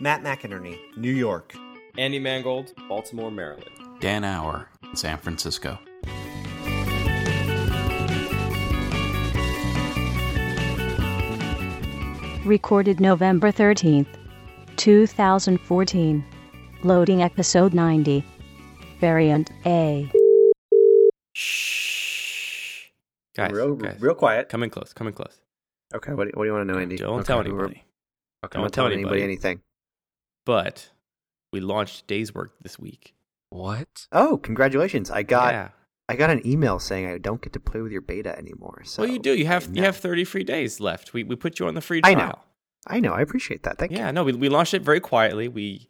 Matt McInerney, New York. Andy Mangold, Baltimore, Maryland. Dan Auer, San Francisco. Recorded November 13th, 2014. Loading episode 90. Variant A. Shh. Guys, real, guys, real quiet. Come in close. Come in close. Okay, what, do- what do you want to know, Andy? Don't Okay, tell anybody. I'm Don't not tell telling anybody. anything. But we launched Dayswork this week. What? Oh, congratulations! I got yeah. I got an email saying I don't get to play with your beta anymore. So well, you do. You have you have 30 free days left. We we put you on the free trial. I trial. know. I know. I appreciate that. Thank Yeah, you. Yeah. No, we, we launched it very quietly. We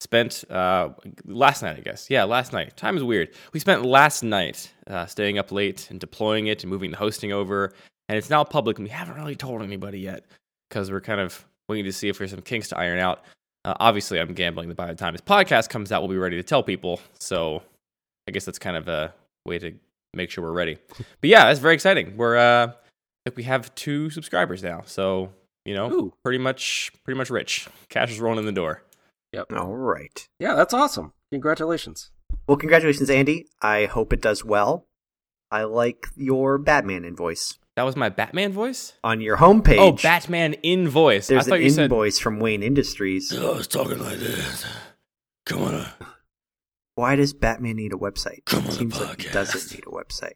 spent uh, last night, I guess. Yeah, last night. Time is weird. We spent last night uh, staying up late and deploying it and moving the hosting over. And it's now public, and we haven't really told anybody yet because we're kind of waiting to see if there's some kinks to iron out. Uh, obviously, I'm gambling that by the time this podcast comes out, we'll be ready to tell people. So I guess that's kind of a way to make sure we're ready. But yeah, that's very exciting. We're uh, like we have two subscribers now, so you know, Ooh. pretty much pretty much rich. Cash is rolling in the door. Yep. All right. Yeah, that's awesome. Congratulations. Well, congratulations, Andy. I hope it does well. I like your Batman invoice That was my Batman voice. on your homepage. Oh, Batman invoice. There's I thought an you said. invoice from Wayne Industries. I was talking like this. Come on. Why does Batman need a website? Come it on the seems like he podcast. doesn't need a website.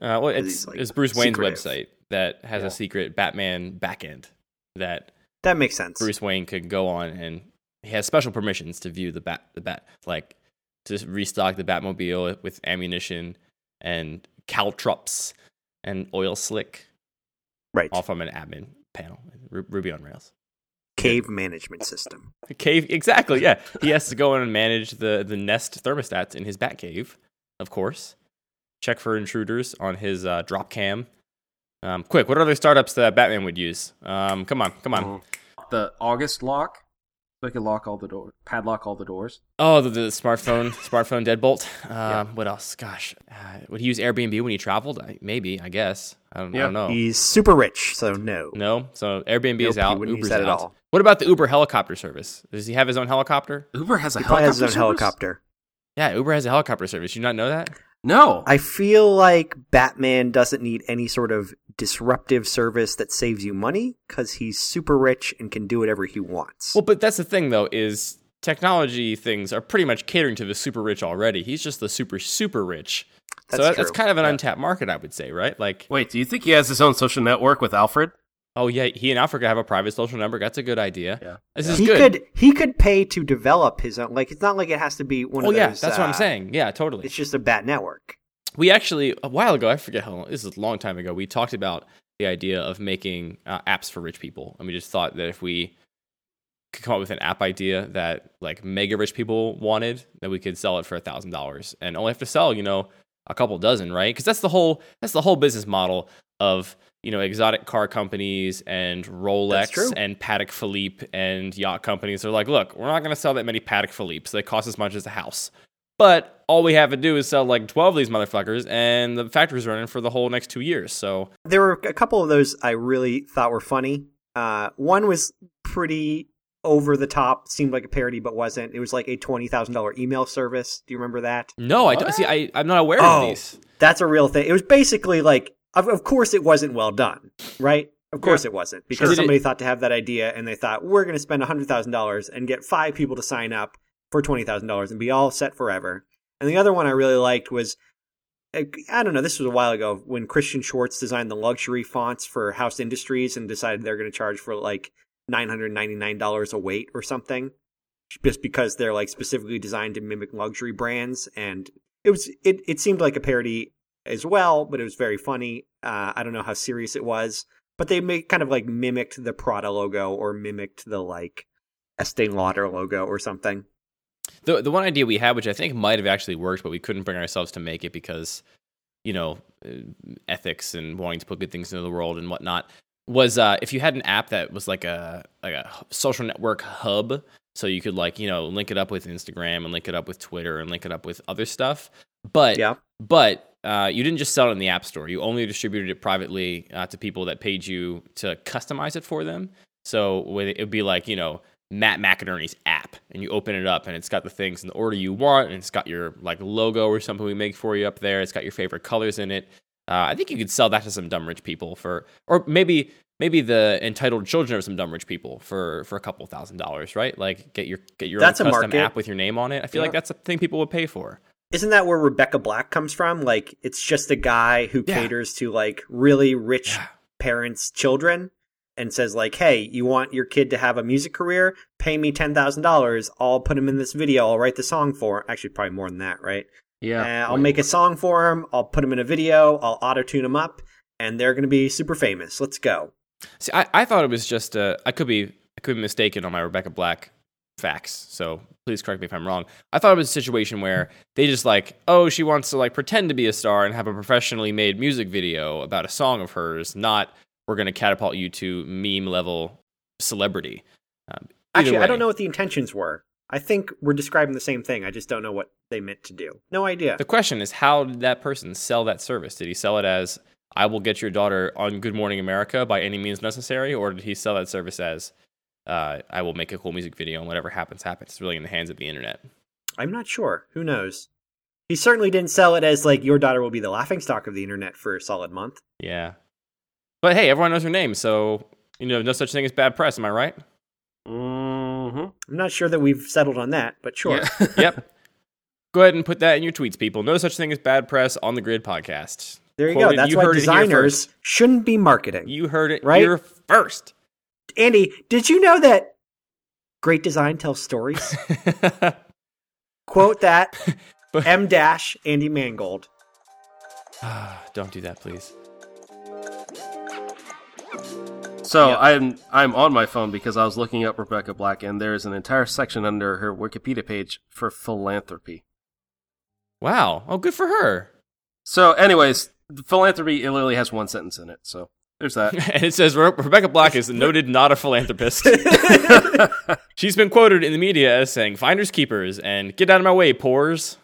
Uh, well, it's, like, it's Bruce Wayne's secretive. website that has Yeah. a secret Batman backend that That makes sense. Bruce Wayne could go on and he has special permissions to view the bat, the bat, like to restock the Batmobile with ammunition and caltrops and oil slick, right. off from an admin panel, Ruby on Rails. Cave management system. Cave, exactly. Yeah, he has to go in and manage the the Nest thermostats in his Bat cave, of course. Check for intruders on his uh, Dropcam. Um, quick, what other startups that Batman would use? Um, come on, come on. Mhm. The August lock. So I can lock all the door, padlock all the doors. Oh, the, the smartphone, smartphone deadbolt. Uh, Yeah. What else? Gosh, uh, would he use Airbnb when he traveled? I, maybe, I guess. I don't, I don't know. He's super rich, so no. no, so Airbnb Nope, is out. wouldn't use Uber's that at out. all. What about the Uber helicopter service? Does he have his own helicopter? Uber has a He helicopter. has his own service? helicopter. Yeah, Uber has a helicopter service. You not know that? No. I feel like Batman doesn't need any sort of disruptive service that saves you money because he's super rich and can do whatever he wants. Well, but that's the thing though is technology things are pretty much catering to the super rich already. He's just the super super rich. That's so that, that's kind of an Yeah. untapped market, I would say, right? Like, Wait, do you think he has his own social network with Alfred? Oh yeah, he and Africa have a private social network. That's a good idea. Yeah. This is he good. could he could pay to develop his own. Like it's not like it has to be one oh of yeah, those. that's what I'm uh, saying. Yeah, totally. It's just a bad network. we actually a while ago i forget how long this is a long time ago we talked about the idea of making uh, apps for rich people and we just thought that if we could come up with an app idea that like mega rich people wanted that we could sell it for a thousand dollars and only have to sell you know a couple dozen right because that's the whole that's the whole business model of you know exotic car companies and rolex and patek philippe and yacht companies they're like look we're not going to sell that many patek philippes they cost as much as a house but all we have to do is sell like 12 of these motherfuckers, and the factory's running for the whole next two years. So, There were a couple of those I really thought were funny. Uh, one was pretty over the top, seemed like a parody, but wasn't. It was like a twenty thousand dollar email service. Do you remember that? no, I don't see. I, I'm not aware Oh. of these. That's a real thing. It was basically like, of, of course, it wasn't well done, right? Of course, it wasn't because it- somebody thought to have that idea, and they thought we're going to spend hundred thousand dollars and get five people to sign up for twenty thousand dollars and be all set forever. And the other one I really liked was, I don't know, this was a while ago when Christian Schwartz designed the luxury fonts for House Industries and decided they're going to charge for like nine hundred ninety nine dollars a weight or something, just because they're like specifically designed to mimic luxury brands. And it was it it seemed like a parody as well, but it was very funny. Uh, I don't know how serious it was, but they make kind of like mimicked the Prada logo or mimicked the like Estee Lauder logo or something. The the one idea we had, which I think might have actually worked, but we couldn't bring ourselves to make it because, you know, uh, ethics and wanting to put good things into the world and whatnot, was uh, if you had an app that was like a like a social network hub, so you could like you know link it up with Instagram and link it up with Twitter and link it up with other stuff, but Yeah. but uh, you didn't just sell it in the app store. You only distributed it privately uh, to people that paid you to customize it for them. So it would be like you know Matt McInerney's app, and you open it up, and it's got the things in the order you want, and it's got your like logo or something we make for you up there. It's got your favorite colors in it. Uh, I think you could sell that to some dumb rich people for, or maybe maybe the entitled children of some dumb rich people for for a couple thousand dollars, right? Like get your get your That's own custom market. app with your name on it. I feel Yeah. like that's a thing people would pay for. Isn't that where Rebecca Black comes from? Like, it's just a guy who Yeah. caters to like really rich Yeah. parents' children and says like, "Hey, you want your kid to have a music career? Pay me ten thousand dollars. I'll put him in this video. I'll write the song for. Actually, probably more than that, right? Yeah. Uh, I'll make a song for him. I'll put him in a video. I'll auto tune him up, and they're going to be super famous. Let's go. See, I, I thought it was just uh, I could be I could be mistaken on my Rebecca Black facts. So please correct me if I'm wrong. I thought it was a situation where they just like, oh, she wants to like pretend to be a star and have a professionally made music video about a song of hers, not we're going to catapult you to meme level celebrity. Um, Actually, I don't know what the intentions were. I think we're describing the same thing. I just don't know what they meant to do. No idea. The question is, how did that person sell that service? Did he sell it as "I will get your daughter on Good Morning America by any means necessary," or did he sell that service as uh, "I will make a cool music video and whatever happens, happens"? It's really in the hands of the internet. I'm not sure. Who knows? He certainly didn't sell it as like your daughter will be the laughing stock of the internet for a solid month. Yeah, but hey, everyone knows her name, so you know, no such thing as bad press. Am I right? Mm-hmm. I'm not sure that we've settled on that, but sure. yep. Go ahead and put that in your tweets, people. No such thing as bad press on the Grid podcast. There you Quoted- go. That's you why heard it here designers shouldn't be marketing. You heard it Right? here first. Andy, did you know that great design tells stories? Quote that But- M dash Andy Mangold. Ah, don't do that, please. So Yep. I'm I'm on my phone because I was looking up Rebecca Black, and there is an entire section under her Wikipedia page for philanthropy. Wow. Oh, good for her. So, anyways, philanthropy it literally has one sentence in it. So there's that. and it says Re- Rebecca Black is noted not a philanthropist. She's been quoted in the media as saying "finders keepers" and "get out of my way, pores."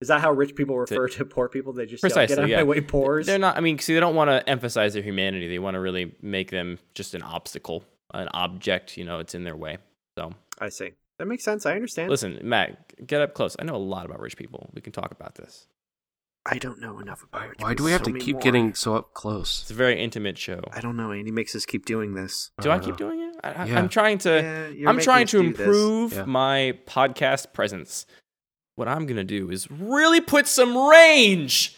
Is that how rich people refer to poor people? They just yell, get out of my way, pores. They're not. I mean, see, they don't want to emphasize their humanity. They want to really make them just an obstacle, an object. You know, it's in their way. So I see. That makes sense. I understand. listen, Matt, get up close. I know a lot about rich people. We can talk about this. I don't know enough about rich Why do we have Tell to keep more. getting so up close? It's a very intimate show. I don't know. Andy makes us keep doing this. Do I Uh, keep doing it? I, I, yeah. I'm trying to. Yeah, I'm trying to improve Yeah. my podcast presence. What I'm gonna do is really put some range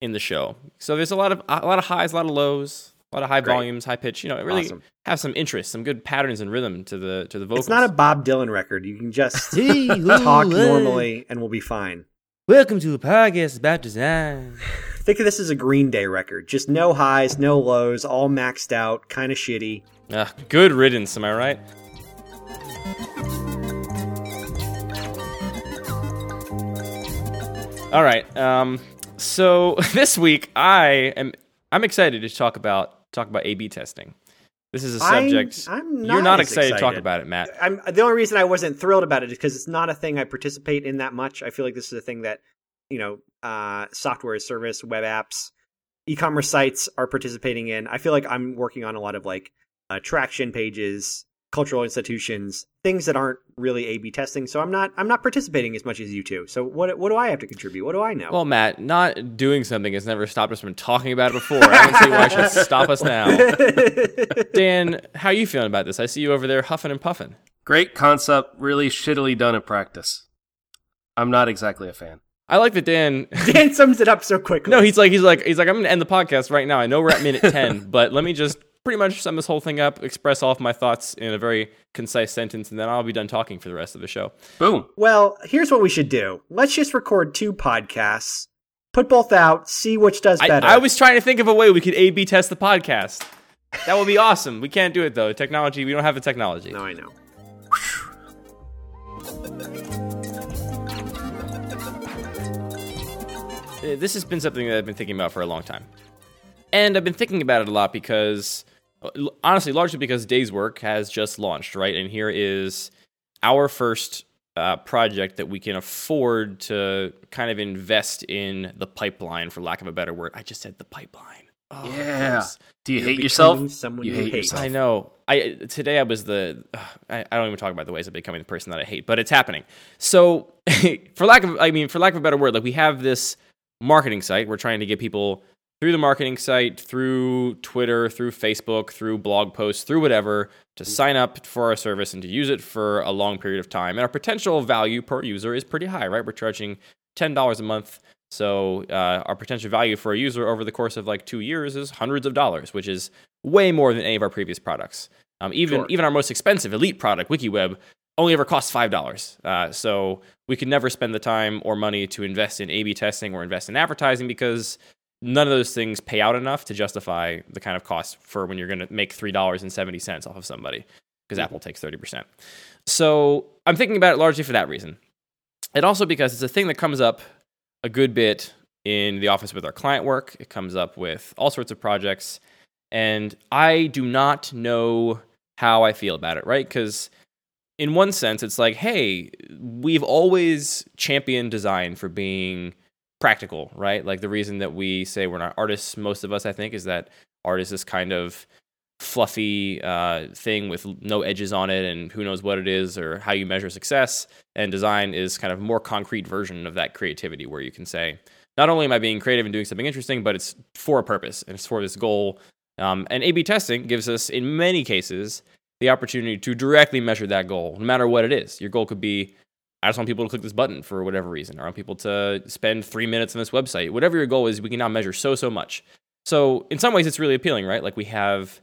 in the show. So there's a lot of a lot of highs, a lot of lows, a lot of high Great. volumes, high pitch. You know, it really Awesome. have some interest, some good patterns and rhythm to the to the vocals. It's not a Bob Dylan record. You can just talk normally and we'll be fine. Welcome to a podcast about design. Think of this as a Green Day record. Just no highs, no lows, all maxed out, kind of shitty. Ah, good riddance, am I right? All right. Um, so this week I am I'm excited to talk about talk about A/B testing. This is a I'm- subject I'm you're not not as excited, to talk about it, Matt. I'm the only reason I wasn't thrilled about it is because it's not a thing I participate in that much. I feel like this is a thing that you know, uh, software as service, web apps, e-commerce sites are participating in. I feel like I'm working on a lot of like attraction pages, cultural institutions, things that aren't really A/B testing. So I'm not I'm not participating as much as you two. So what what do I have to contribute? What do I know? Well, Matt, not doing something has never stopped us from talking about it before. I don't see why it should stop us now. Dan, how are you feeling about this? I see you over there huffing and puffing. Great concept, really shittily done in practice. I'm not exactly a fan. I like that Dan. Dan sums it up so quickly. No, he's like he's like he's like I'm gonna end the podcast right now. I know we're at minute ten, but let me just pretty much sum this whole thing up, express all of my thoughts in a very concise sentence, and then I'll be done talking for the rest of the show. Boom. Well, here's what we should do. Let's just record two podcasts, put both out, see which does better. I was trying to think of a way we could A/B test the podcast. That would be awesome. We can't do it though. Technology, we don't have the technology. No, I know. This has been something that I've been thinking about for a long time. And I've been thinking about it a lot because, l- honestly, largely because Dayswork has just launched, right? And here is our first uh, project that we can afford to kind of invest in the pipeline, for lack of a better word. I just said the pipeline. Oh, Yeah. gross. Do you You're hate yourself? someone You you, hate hate. yourself. I know. I today I was the I, I don't even talk about the ways of becoming the person that I hate, but it's happening. So for lack of I mean for lack of a better word, like we have this marketing site. We're trying to get people through the marketing site, through Twitter, through Facebook, through blog posts, through whatever to sign up for our service and to use it for a long period of time. And our potential value per user is pretty high, right? We're charging ten dollars a month. So uh, our potential value for a user over the course of like two years is hundreds of dollars, which is way more than any of our previous products. Um, even Sure. even our most expensive elite product, WikiWeb, only ever costs five dollars. Uh, so we could never spend the time or money to invest in A/B testing or invest in advertising because none of those things pay out enough to justify the kind of cost for when you're going to make three dollars and seventy cents off of somebody because Apple takes thirty percent. So I'm thinking about it largely for that reason, and also because it's a thing that comes up a good bit in the office with our client work. It comes up with all sorts of projects, and I do not know how I feel about it, right? Because in one sense, it's like, hey, we've always championed design for being practical, right? Like the reason that we say we're not artists, most of us, I think, is that art is this kind of fluffy uh, thing with no edges on it and who knows what it is or how you measure success. And design is kind of more concrete version of that creativity where you can say, not only am I being creative and doing something interesting, but it's for a purpose and it's for this goal. Um, and A B testing gives us, in many cases, the opportunity to directly measure that goal, no matter what it is. Your goal could be, I just want people to click this button for whatever reason, I want people to spend three minutes on this website. Whatever your goal is, we can now measure so, so much. So, in some ways, it's really appealing, right? Like we have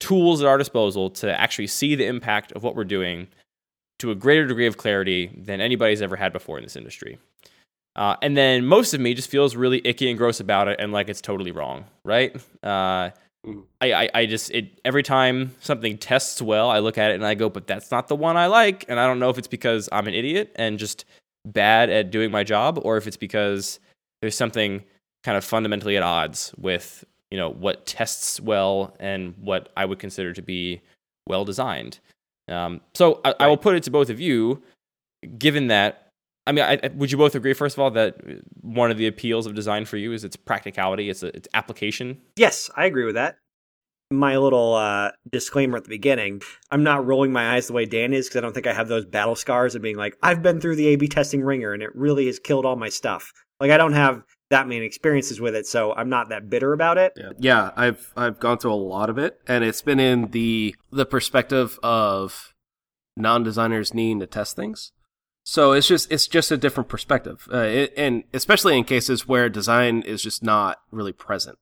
tools at our disposal to actually see the impact of what we're doing to a greater degree of clarity than anybody's ever had before in this industry. Uh, and then most of me just feels really icky and gross about it and like it's totally wrong, right? Uh. I, I, I just it every time something tests well, I look at it and I go, but that's not the one I like, and I don't know if it's because I'm an idiot and just bad at doing my job, or if it's because there's something kind of fundamentally at odds with you know what tests well and what I would consider to be well designed. Um, so I, I will put it to both of you, given that. I mean, I, I- would you both agree, first of all, that one of the appeals of design for you is its practicality, its its application? Yes, I agree with that. My little uh, disclaimer at the beginning I'm not rolling my eyes the way Dan is because I don't think I have those battle scars of being like, I've been through the A B testing ringer and it really has killed all my stuff. Like, I don't have that many experiences with it, so I'm not that bitter about it. Yeah. yeah, I've I've gone through a lot of it, and it's been in the the perspective of non-designers needing to test things. So it's just it's just a different perspective, uh, it, and especially in cases where design is just not really present.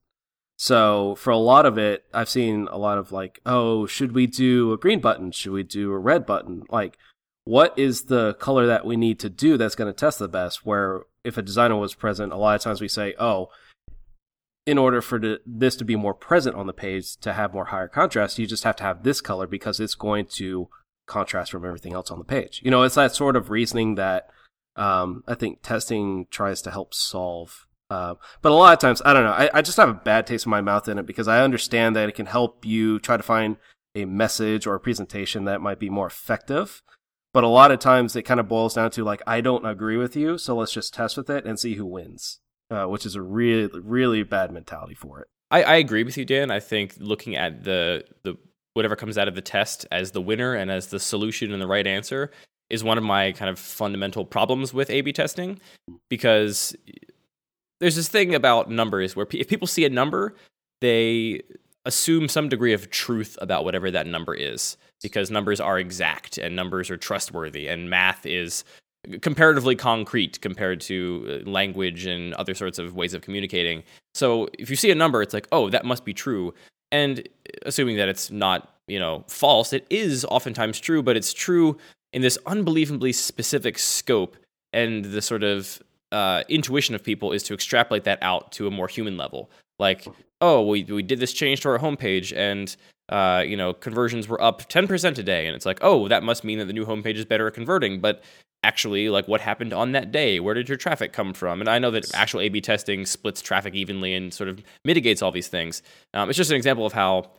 So for a lot of it, I've seen a lot of like, oh, should we do a green button? Should we do a red button? Like, what is the color that we need to do that's going to test the best? Where if a designer was present, a lot of times we say, oh, in order for this to be more present on the page to have more higher contrast, you just have to have this color because it's going to contrast from everything else on the page. You know, it's that sort of reasoning that um, I think testing tries to help solve. Uh, but a lot of times, I don't know, I, I just have a bad taste in my mouth in it because I understand that it can help you try to find a message or a presentation that might be more effective. But a lot of times it kind of boils down to like, I don't agree with you, so let's just test with it and see who wins uh, which is a really, really bad mentality for it. I, I agree with you, Dan. I think looking at the the whatever comes out of the test as the winner and as the solution and the right answer is one of my kind of fundamental problems with A/B testing because there's this thing about numbers where if people see a number, they assume some degree of truth about whatever that number is because numbers are exact and numbers are trustworthy and math is comparatively concrete compared to uh, language and other sorts of ways of communicating. So if you see a number, it's like, oh, that must be true. And assuming that it's not, you know, false, it is oftentimes true, but it's true in this unbelievably specific scope. And the sort of uh, intuition of people is to extrapolate that out to a more human level. Like, oh, we we did this change to our homepage, and uh, you know, conversions were up ten percent today, and it's like, oh, that must mean that the new homepage is better at converting. But actually, like, what happened on that day? Where did your traffic come from? And I know that actual A/B testing splits traffic evenly and sort of mitigates all these things. Um, it's just an example of how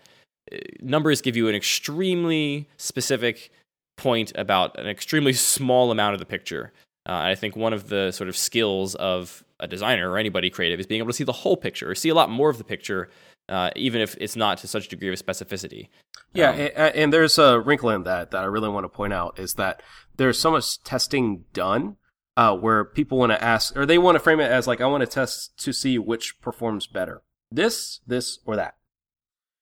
uh, numbers give you an extremely specific point about an extremely small amount of the picture. Uh, I think one of the sort of skills of a designer or anybody creative is being able to see the whole picture or see a lot more of the picture uh, even if it's not to such a degree of specificity. Yeah, Um, and, and there's a wrinkle in that that I really want to point out is that there's so much testing done uh, where people want to ask or they want to frame it as like I want to test to see which performs better, this, this, or that,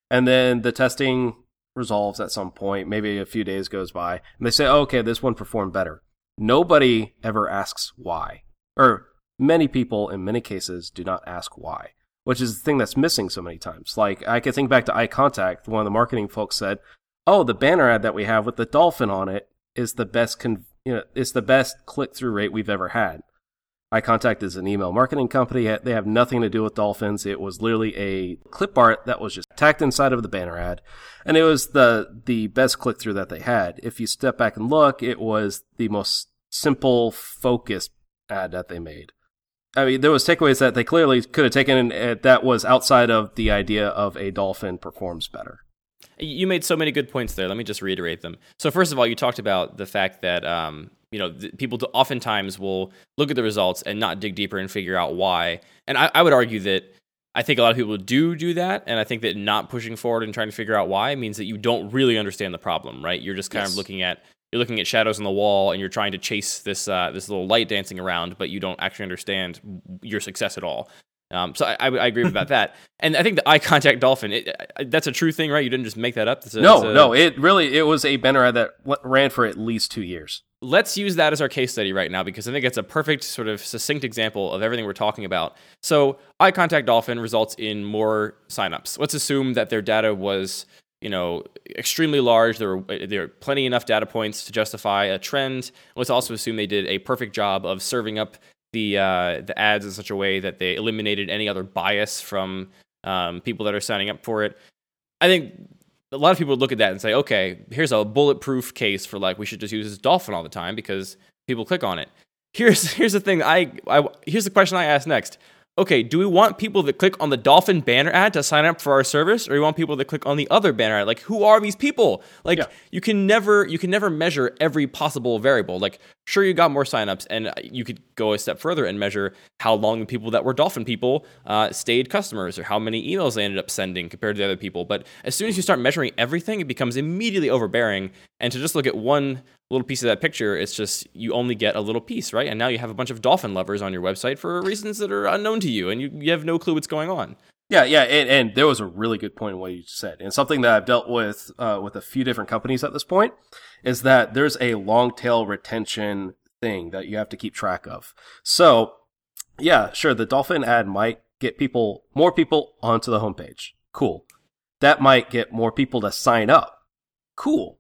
and then the testing resolves at some point. Maybe a few days goes by, and they say, oh, "Okay, this one performed better." Nobody ever asks why, or many people in many cases do not ask why which is the thing that's missing so many times. Like I could think back to iContact. One of the marketing folks said, "Oh, the banner ad that we have with the dolphin on it is the best con- you know, it's the best click through rate we've ever had." iContact is an email marketing company. They have nothing to do with dolphins. It was literally a clip art that was just tacked inside of the banner ad, and it was the the best click through that they had. If you step back and look, it was the most simple, focused ad that they made. I mean, there was takeaways that they clearly could have taken uh, that was outside of the idea of a dolphin performs better. You made so many good points there. Let me just reiterate them. So first of all, you talked about the fact that um, you know th- people oftentimes will look at the results and not dig deeper and figure out why. And I, I would argue that I think a lot of people do do that, and I think that not pushing forward and trying to figure out why means that you don't really understand the problem, right? You're just kind Yes. of looking at you're looking at shadows on the wall and you're trying to chase this uh, this little light dancing around, but you don't actually understand your success at all. Um, so I, I, agree about that, and I think the iContact dolphin it, that's a true thing, right? You didn't just make that up. A- no, a- no, it really it was a banner that ran for at least two years. let's use that as our case study right now because I think it's a perfect sort of succinct example of everything we're talking about. So, iContact dolphin results in more signups. Let's assume that their data was, you know, extremely large. There were there are plenty enough data points to justify a trend. Let's also assume they did a perfect job of serving up the uh, the ads in such a way that they eliminated any other bias from um, people that are signing up for it. I think a lot of people would look at that and say, okay, here's a bulletproof case for like we should just use this dolphin all the time because people click on it. Here's here's the thing. I, I here's the question I ask next. Okay, do we want people that click on the dolphin banner ad to sign up for our service, or do we want people that click on the other banner ad? Like, who are these people? Like, Yeah. you can never you can never measure every possible variable. Like, sure, you got more signups, and you could go a step further and measure how long the people that were dolphin people uh, stayed customers, or how many emails they ended up sending compared to the other people. But as soon as you start measuring everything, it becomes immediately overbearing. And to just look at one little piece of that picture, it's just you only get a little piece, right? And now you have a bunch of dolphin lovers on your website for reasons that are unknown to you, and you, you have no clue what's going on. Yeah, yeah, and, and there was a really good point in what you said, and something that I've dealt with uh, with a few different companies at this point is that there's a long tail retention thing that you have to keep track of. So, yeah, sure, the dolphin ad might get people more people onto the homepage. Cool. That might get more people to sign up. Cool.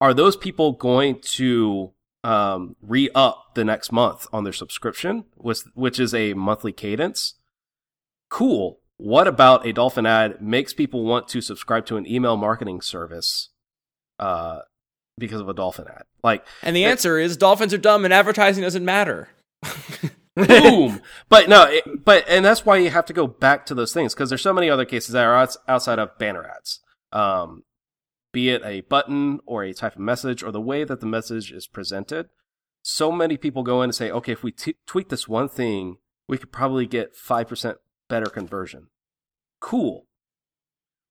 Are those people going to um, re up the next month on their subscription, which, which is a monthly cadence? cool. What about a dolphin ad makes people want to subscribe to an email marketing service uh, because of a dolphin ad? Like, And the answer is dolphins are dumb and advertising doesn't matter. boom. but no, it, but and that's why you have to go back to those things because there's so many other cases that are outs- outside of banner ads. Um, be it a button or a type of message or the way that the message is presented. So many people go in and say, okay, if we t- tweak this one thing, we could probably get 5% better conversion. Cool.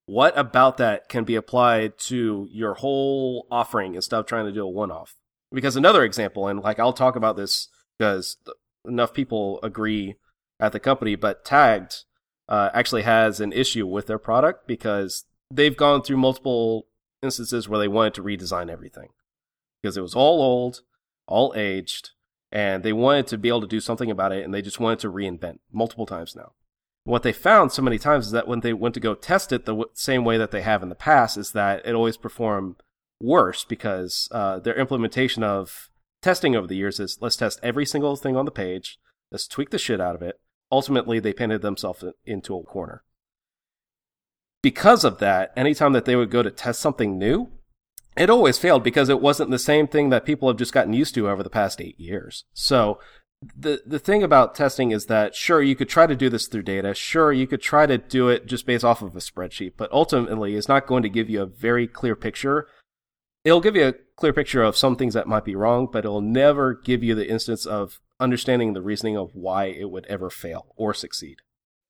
What about that can be applied to your whole offering instead of trying to do a one off? Because another example, and like I'll talk about this because enough people agree at the company, but Tagged uh, actually has an issue with their product because they've gone through multiple instances where they wanted to redesign everything because it was all old, all aged, and they wanted to be able to do something about it, and they just wanted to reinvent multiple times now. What they found so many times is that when they went to go test it the w- same way that they have in the past, is that it always performed worse because uh, their implementation of testing over the years is let's test every single thing on the page, let's tweak the shit out of it. Ultimately, they painted themselves into a corner. Because of that, anytime that they would go to test something new, it always failed because it wasn't the same thing that people have just gotten used to over the past eight years. So the the thing about testing is that sure you could try to do this through data, sure you could try to do it just based off of a spreadsheet, but ultimately it's not going to give you a very clear picture. It'll give you a clear picture of some things that might be wrong, but it'll never give you the instance of understanding the reasoning of why it would ever fail or succeed.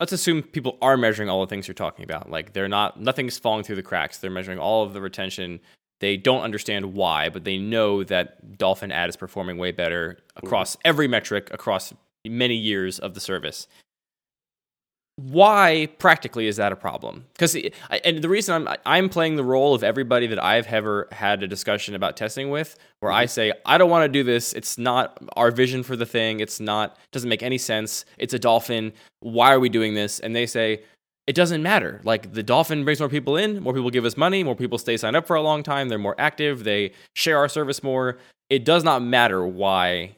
Let's assume people are measuring all the things you're talking about. Like they're not nothing's falling through the cracks. They're measuring all of the retention. They don't understand why, but they know that Dolphin ad is performing way better across every metric across many years of the service. Why practically is that a problem? Because and the reason I'm I'm playing the role of everybody that I've ever had a discussion about testing with, where I mm-hmm. say I don't want to do this. It's not our vision for the thing. It's not doesn't make any sense. It's a dolphin. Why are we doing this? And they say it doesn't matter. Like the dolphin brings more people in, more people give us money, more people stay signed up for a long time. They're more active. They share our service more. It does not matter why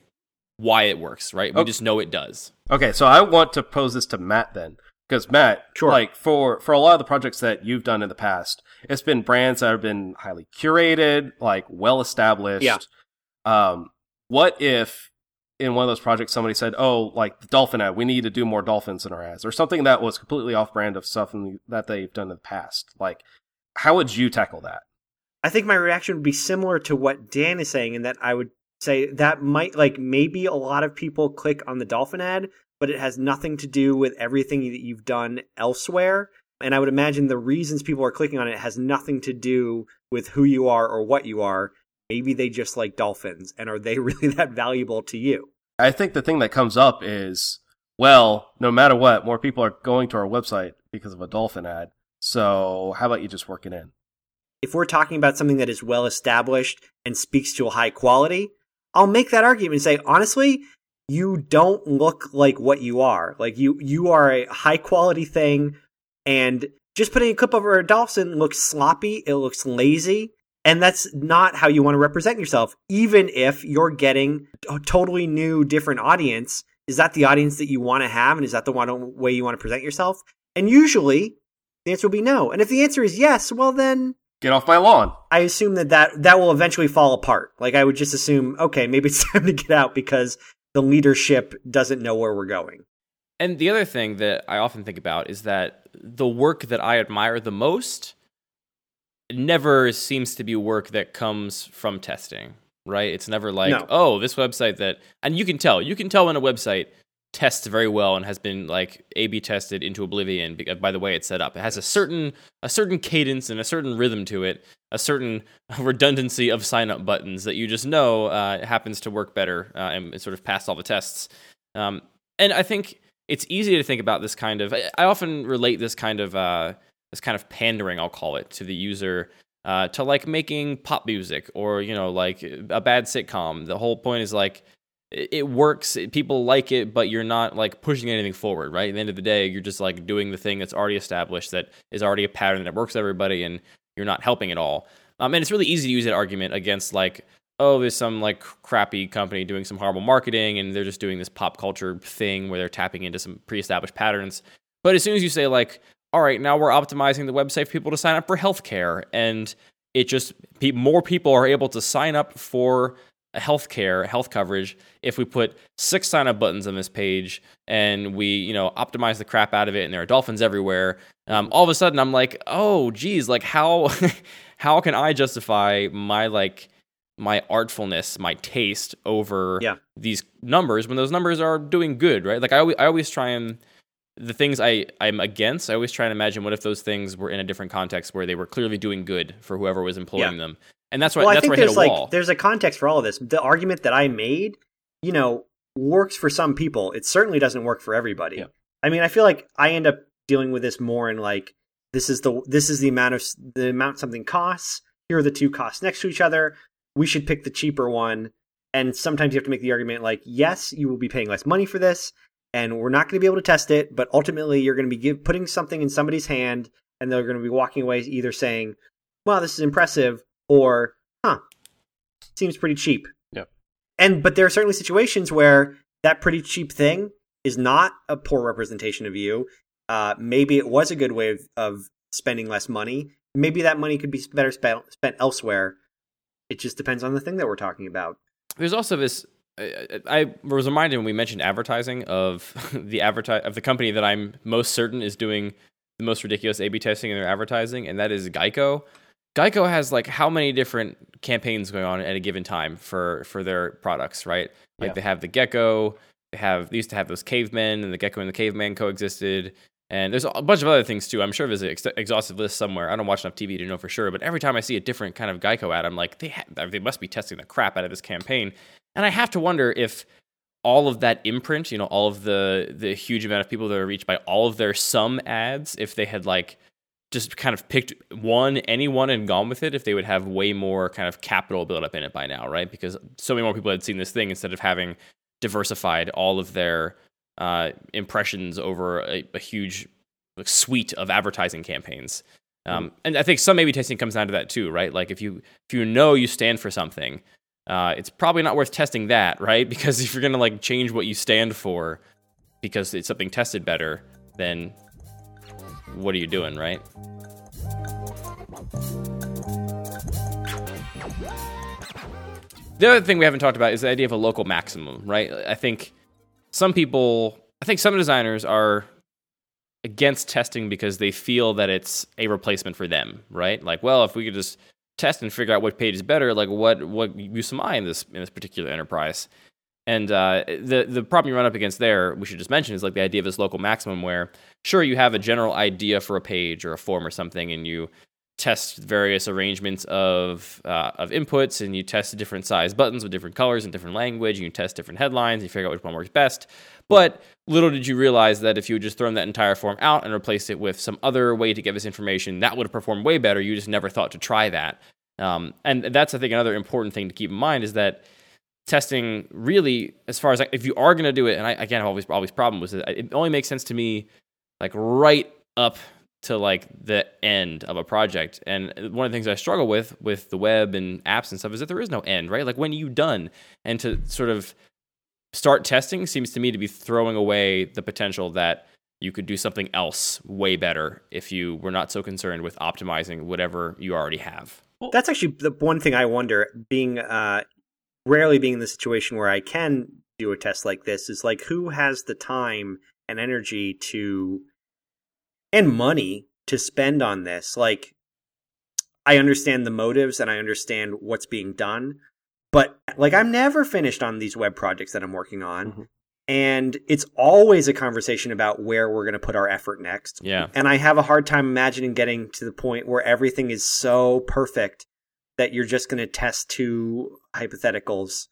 why it works, right? We Okay. just know it does. Okay, so I want to pose this to Matt then, because Matt, Sure. like for for a lot of the projects that you've done in the past, it's been brands that have been highly curated, like well established. Yeah. Um, what if in one of those projects somebody said, "Oh, like the dolphin ad, we need to do more dolphins in our ads," or something that was completely off brand of stuff in- that they've done in the past? Like, how would you tackle that? I think my reaction would be similar to what Dan is saying, in that I would say that might like maybe a lot of people click on the dolphin ad, but it has nothing to do with everything that you've done elsewhere. And I would imagine the reasons people are clicking on it has nothing to do with who you are or what you are. Maybe they just like dolphins, and are they really that valuable to you? I think the thing that comes up is, well, no matter what, more people are going to our website because of a dolphin ad. So how about you just work it in? if we're talking about something that is well established and speaks to a high quality, I'll make that argument and say, honestly, you don't look like what you are. Like you, you are a high quality thing and just putting a clip over a dolphin looks sloppy. It looks lazy. And that's not how you want to represent yourself. Even if you're getting a totally new, different audience, is that the audience that you want to have? And is that the one way you want to present yourself? And usually the answer will be no. And if the answer is yes, well then Get off my lawn. I assume that, that that will eventually fall apart. Like I would just assume, okay, maybe it's time to get out because the leadership doesn't know where we're going. And the other thing that I often think about is that the work that I admire the most never seems to be work that comes from testing, right? It's never like, No. oh, this website that, and you can tell, you can tell when a website tests very well and has been like A/B tested into oblivion by the way it's set up. It has a certain a certain cadence and a certain rhythm to it, a certain redundancy of sign up buttons that you just know uh, happens to work better uh, and sort of passed all the tests. Um, and I think it's easy to think about this kind of. I I often relate this kind of uh, this kind of pandering, I'll call it, to the user. Uh, to like making pop music or you know like a bad sitcom the whole point is like it works people like it but you're not like pushing anything forward right? At the end of the day you're just like doing the thing that's already established that is already a pattern that works everybody and you're not helping at all. Um, and it's really easy to use that argument against like oh there's some like crappy company doing some horrible marketing and they're just doing this pop culture thing where they're tapping into some pre-established patterns. But as soon as you say like all right now we're optimizing the website for people to sign up for healthcare and it just more people are able to sign up for healthcare health coverage if we put six sign up buttons on this page and we you know optimize the crap out of it and there are dolphins everywhere um, all of a sudden i'm like oh geez like how how can i justify my like my artfulness my taste over Yeah. these numbers when those numbers are doing good right like i always, I always try and the things I, I'm against, I always try and imagine what if those things were in a different context where they were clearly doing good for whoever was employing Yeah. them. And that's why well, I that's think where I hit there's a like wall. there's a context for all of this. The argument that I made, you know, works for some people. It certainly doesn't work for everybody. Yeah. I mean, I feel like I end up dealing with this more in like this is the this is the amount of the amount something costs. Here are the two costs next to each other. We should pick the cheaper one. And sometimes you have to make the argument like, yes, you will be paying less money for this, and we're not going to be able to test it, but ultimately you're going to be give, putting something in somebody's hand, and they're going to be walking away either saying, "Wow, this is impressive," or "Huh, seems pretty cheap." Yep. And but there are certainly situations where that pretty cheap thing is not a poor representation of you. Uh, maybe it was a good way of, of spending less money. Maybe that money could be better spent spent elsewhere. It just depends on the thing that we're talking about. There's also this. I, I was reminded when we mentioned advertising of the advertise of the company that I'm most certain is doing the most ridiculous A/B testing in their advertising, and that is Geico. Geico has like how many different campaigns going on at a given time for for their products, right? Like Yeah. they have the gecko, they have they used to have those cavemen and the gecko and the caveman coexisted. And there's a bunch of other things too. I'm sure there's an ex- exhaustive list somewhere. I don't watch enough TV to know for sure, but every time I see a different kind of Geico ad, I'm like, they ha- they must be testing the crap out of this campaign. And I have to wonder if all of that imprint, you know, all of the the huge amount of people that are reached by all of their some ads, if they had like just kind of picked one, anyone, and gone with it, if they would have way more kind of capital built up in it by now, right? Because so many more people had seen this thing instead of having diversified all of their uh, impressions over a, a huge like, suite of advertising campaigns. Um, and I think some maybe testing comes down to that too, right? Like if you if you know you stand for something, uh, it's probably not worth testing that, right? Because if you're gonna like change what you stand for because it's something tested better, then what are you doing, right? The other thing we haven't talked about is the idea of a local maximum, right? I think some people, I think some designers are against testing because they feel that it's a replacement for them, right? Like, well, if we could just test and figure out what page is better, like what what use am I in this in this particular enterprise? And uh, the the problem you run up against there, we should just mention, is like the idea of this local maximum, where sure you have a general idea for a page or a form or something, and you test various arrangements of uh, of inputs, and you test different size buttons with different colors and different language, and you test different headlines, and you figure out which one works best. But little did you realize that if you had just thrown that entire form out and replaced it with some other way to get this information, that would have performed way better. You just never thought to try that. Um, and that's I think another important thing to keep in mind is that testing really, as far as like, if you are going to do it, and I again always always problem was it only makes sense to me like right up to like the end of a project. And one of the things I struggle with with the web and apps and stuff is that there is no end, right? Like when are you done? And to sort of start testing seems to me to be throwing away the potential that you could do something else way better if you were not so concerned with optimizing whatever you already have. That's actually the one thing I wonder. Being uh, rarely being in the situation where I can do a test like this is like who has the time and energy to and money to spend on this. Like, I understand the motives and I understand what's being done, but like I'm never finished on these web projects that I'm working on. Mhm. And it's always a conversation about where we're going to put our effort next. Yeah. And I have a hard time imagining getting to the point where everything is so perfect that you're just going to test two hypotheticals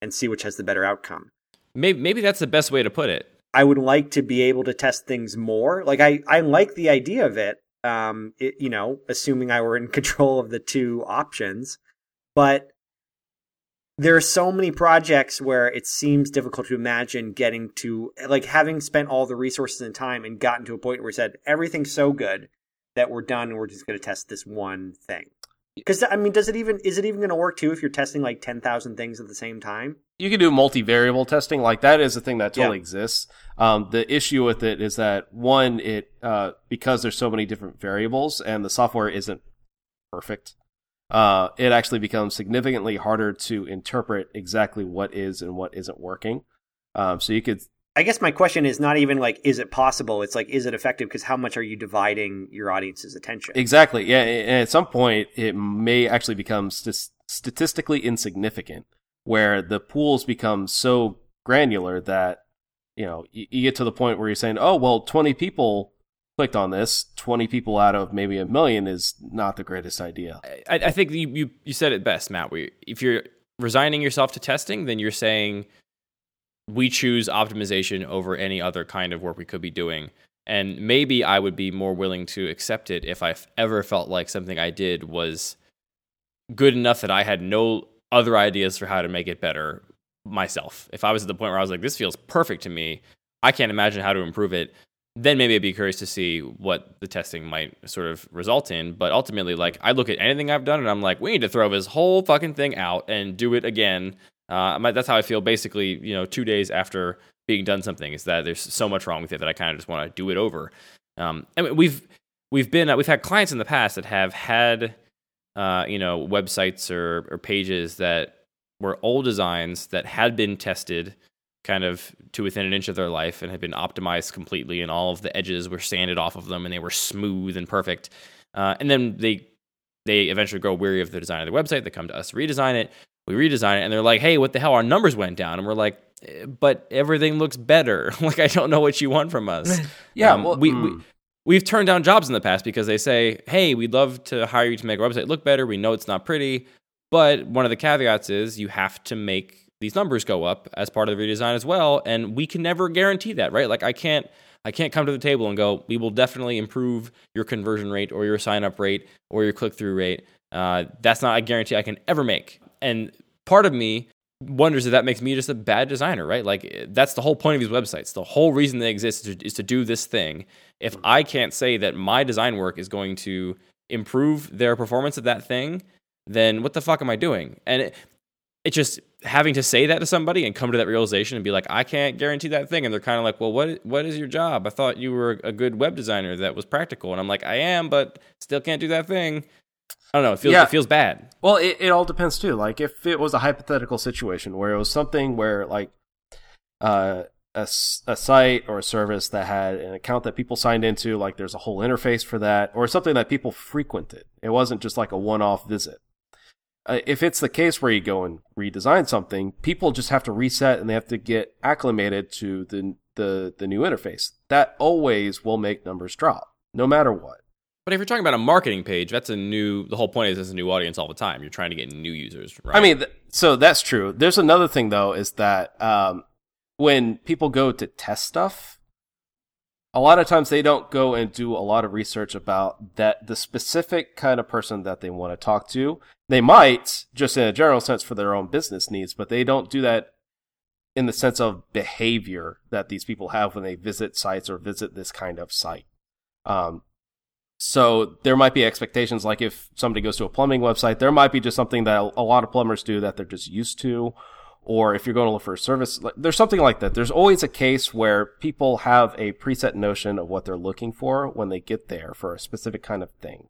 and see which has the better outcome. Maybe maybe that's the best way to put it. I would like to be able to test things more. Like I, I like the idea of it. Um, it, you know, assuming I were in control of the two options, but there are so many projects where it seems difficult to imagine getting to like having spent all the resources and time and gotten to a point where it said everything's so good that we're done and we're just going to test this one thing. Because I mean, does it even is it even going to work too if you're testing like ten thousand things at the same time? you can do multivariable testing like that is a thing that totally Yeah. exists um, the issue with it is that one it uh, because there's so many different variables and the software isn't perfect uh, it actually becomes significantly harder to interpret exactly what is and what isn't working um, so you could I guess my question is not even like is it possible? It's like is it effective? Because how much are you dividing your audience's attention? exactly yeah and at some point it may actually become st- statistically insignificant where the pools become so granular that you know you, you get to the point where you're saying oh well 20 people clicked on this 20 people out of maybe a million is not the greatest idea I, I think you, you you said it best, Matt. Where if you're resigning yourself to testing, then you're saying we choose optimization over any other kind of work we could be doing. And maybe I would be more willing to accept it if I ever felt like something I did was good enough that I had no other ideas for how to make it better myself. If I was at the point where I was like, this feels perfect to me, I can't imagine how to improve it, then maybe I'd be curious to see what the testing might sort of result in. But ultimately, like, I look at anything I've done and I'm like, we need to throw this whole fucking thing out and do it again. Uh, that's how I feel basically, you know, two days after being done something is that there's so much wrong with it that I kind of just want to do it over. Um, and we've, we've been, uh, we've had clients in the past that have had, uh, you know, websites or, or pages that were old designs that had been tested kind of to within an inch of their life and had been optimized completely and all of the edges were sanded off of them and they were smooth and perfect. Uh, and then they they eventually grow weary of the design of the website. They come to us to redesign it we redesign it and they're like hey what the hell our numbers went down and we're like eh, but everything looks better. like I don't know what you want from us. Yeah, Um, well, we, mm. we we've turned down jobs in the past because they say, "Hey, we'd love to hire you to make our website look better. We know it's not pretty, but one of the caveats is you have to make these numbers go up as part of the redesign as well, and we can never guarantee that, right? Like I can't I can't come to the table and go, "We will definitely improve your conversion rate or your sign up rate or your click through rate." Uh, that's not a guarantee I can ever make. And part of me wonders if that makes me just a bad designer, right? Like that's the whole point of these websites. The whole reason they exist is to, is to do this thing. If mm-hmm. I can't say that my design work is going to improve their performance of that thing, then what the fuck am I doing? And it, it just having to say that to somebody and come to that realization and be like, I can't guarantee that thing, and they're kind of like, well, what what is your job? I thought you were a good web designer that was practical, and I'm like, I am, but still can't do that thing. I don't know. It feels Yeah. it feels bad. Well, it, it all depends too. Like if it was a hypothetical situation where it was something where like uh, a, a site or a service that had an account that people signed into, like there's a whole interface for that, or something that people frequented. It wasn't just like a one-off visit. Uh, if it's the case where you go and redesign something, people just have to reset and they have to get acclimated to the the the new interface. That always will make numbers drop, no matter what. But if you're talking about a marketing page, that's a new. The whole point is it's a new audience all the time. You're trying to get new users. Right? I mean, th- so that's true. There's another thing though, is that um, when people go to test stuff, a lot of times they don't go and do a lot of research about that the specific kind of person that they want to talk to. They might just in a general sense for their own business needs, but they don't do that in the sense of behavior that these people have when they visit sites or visit this kind of site. Um, so there might be expectations like if somebody goes to a plumbing website, there might be just something that a lot of plumbers do that they're just used to. Or if you're going to look for a service, there's something like that. There's always a case where people have a preset notion of what they're looking for when they get there for a specific kind of thing.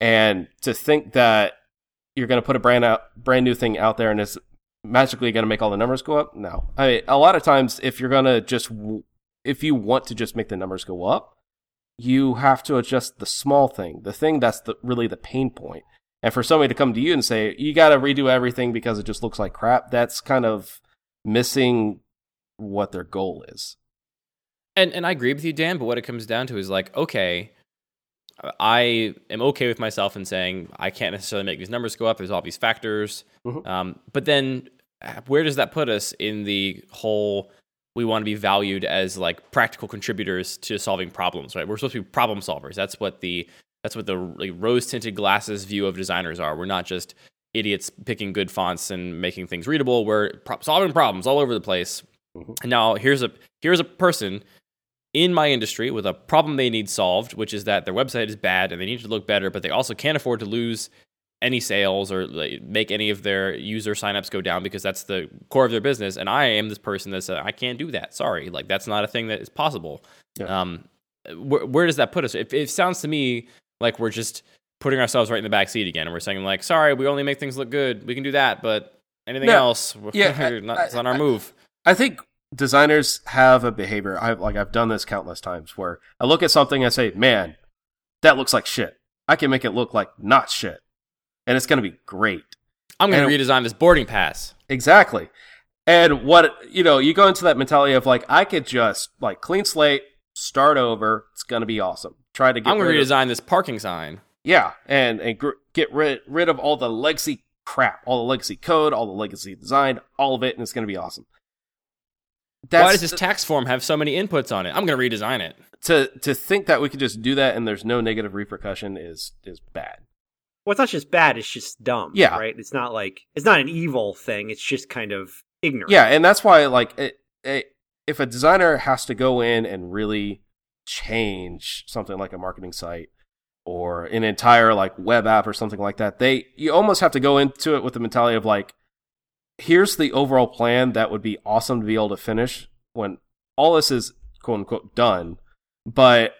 And to think that you're going to put a brand out, brand new thing out there and it's magically going to make all the numbers go up, no. I mean, a lot of times if you're going to just, if you want to just make the numbers go up, you have to adjust the small thing, the thing that's the, really the pain point. And for somebody to come to you and say, you got to redo everything because it just looks like crap, that's kind of missing what their goal is. And and I agree with you, Dan. But what it comes down to is like, okay, I am okay with myself in saying I can't necessarily make these numbers go up. There's all these factors. Mhm. Um, but then, where does that put us in the whole? We want to be valued as like practical contributors to solving problems, right? We're supposed to be problem solvers. That's what the that's what the like, rose tinted glasses view of designers are. We're not just idiots picking good fonts and making things readable. We're pro- solving problems all over the place. Mhm. Now here's a here's a person in my industry with a problem they need solved, which is that their website is bad and they need to look better, but they also can't afford to lose any sales or like, make any of their user signups go down because that's the core of their business. And I am this person that said, I can't do that. Sorry. Like, that's not a thing that is possible. Yeah. Um, where, where does that put us? It, it sounds to me like we're just putting ourselves right in the back seat again. And we're saying, like, sorry, we only make things look good. We can do that, but anything No. else, Yeah, I- it's not I- our move. I think designers have a behavior. I've like I've done this countless times where I look at something and I say, "Man, that looks like shit. I can make it look like not shit, and it's going to be great." I'm going to redesign this boarding pass. Exactly. And what you know, you go into that mentality of like, I could just like clean slate, start over. It's going to be awesome. Try to get I'm going to rid of- redesign this parking sign. yeah, and and gr- get rid rid of all the legacy crap, all the legacy code, all the legacy design, all of it, and it's going to be awesome. Why does this tax form have so many inputs on it? I'm going to redesign it. to to think that we could just do that and there's no negative repercussion is is bad. Well, it's not just bad; it's just dumb. Yeah. right. It's not like it's not an evil thing. It's just kind of ignorant. Yeah, and that's why like it, it, if a designer has to go in and really change something like a marketing site or an entire like web app or something like that, they you almost have to go into it with the mentality of like here's the overall plan that would be awesome to be able to finish when all this is quote unquote done, but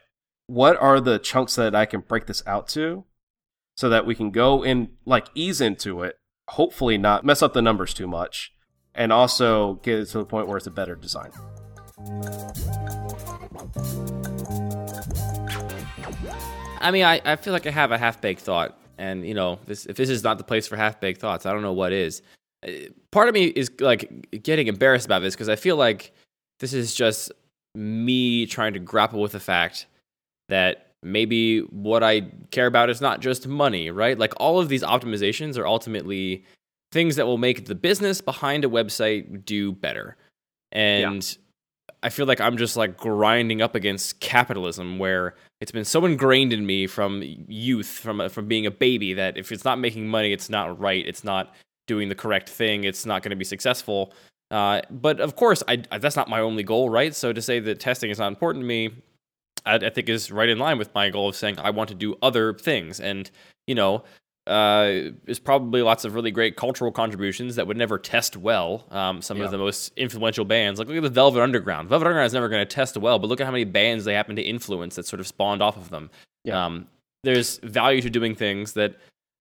what are the chunks that I can break this out to so that we can go in like ease into it, hopefully not mess up the numbers too much and also get it to the point where it's a better design. I mean, I, I feel like I have a half baked thought. And, you know, this, if this is not the place for half baked thoughts, I don't know what is. uh, part of me is like getting embarrassed about this because I feel like this is just me trying to grapple with the fact that maybe what I care about is not just money, right? Like all of these optimizations are ultimately things that will make the business behind a website do better. And I feel like I'm just like grinding up against capitalism where it's been so ingrained in me from youth from from being a baby that if it's not making money it's not right, it's not doing the correct thing, it's not going to be successful. Uh, but of course, I, I, that's not my only goal, right? So to say that testing is not important to me, I, I, think is right in line with my goal of saying I want to do other things. And you know, uh, there's probably lots of really great cultural contributions that would never test well. Um, some Yeah. of the most influential bands, like look at the Velvet Underground. Velvet Underground is never going to test well, but look at how many bands they happen to influence that sort of spawned off of them. Yeah. Um, there's value to doing things that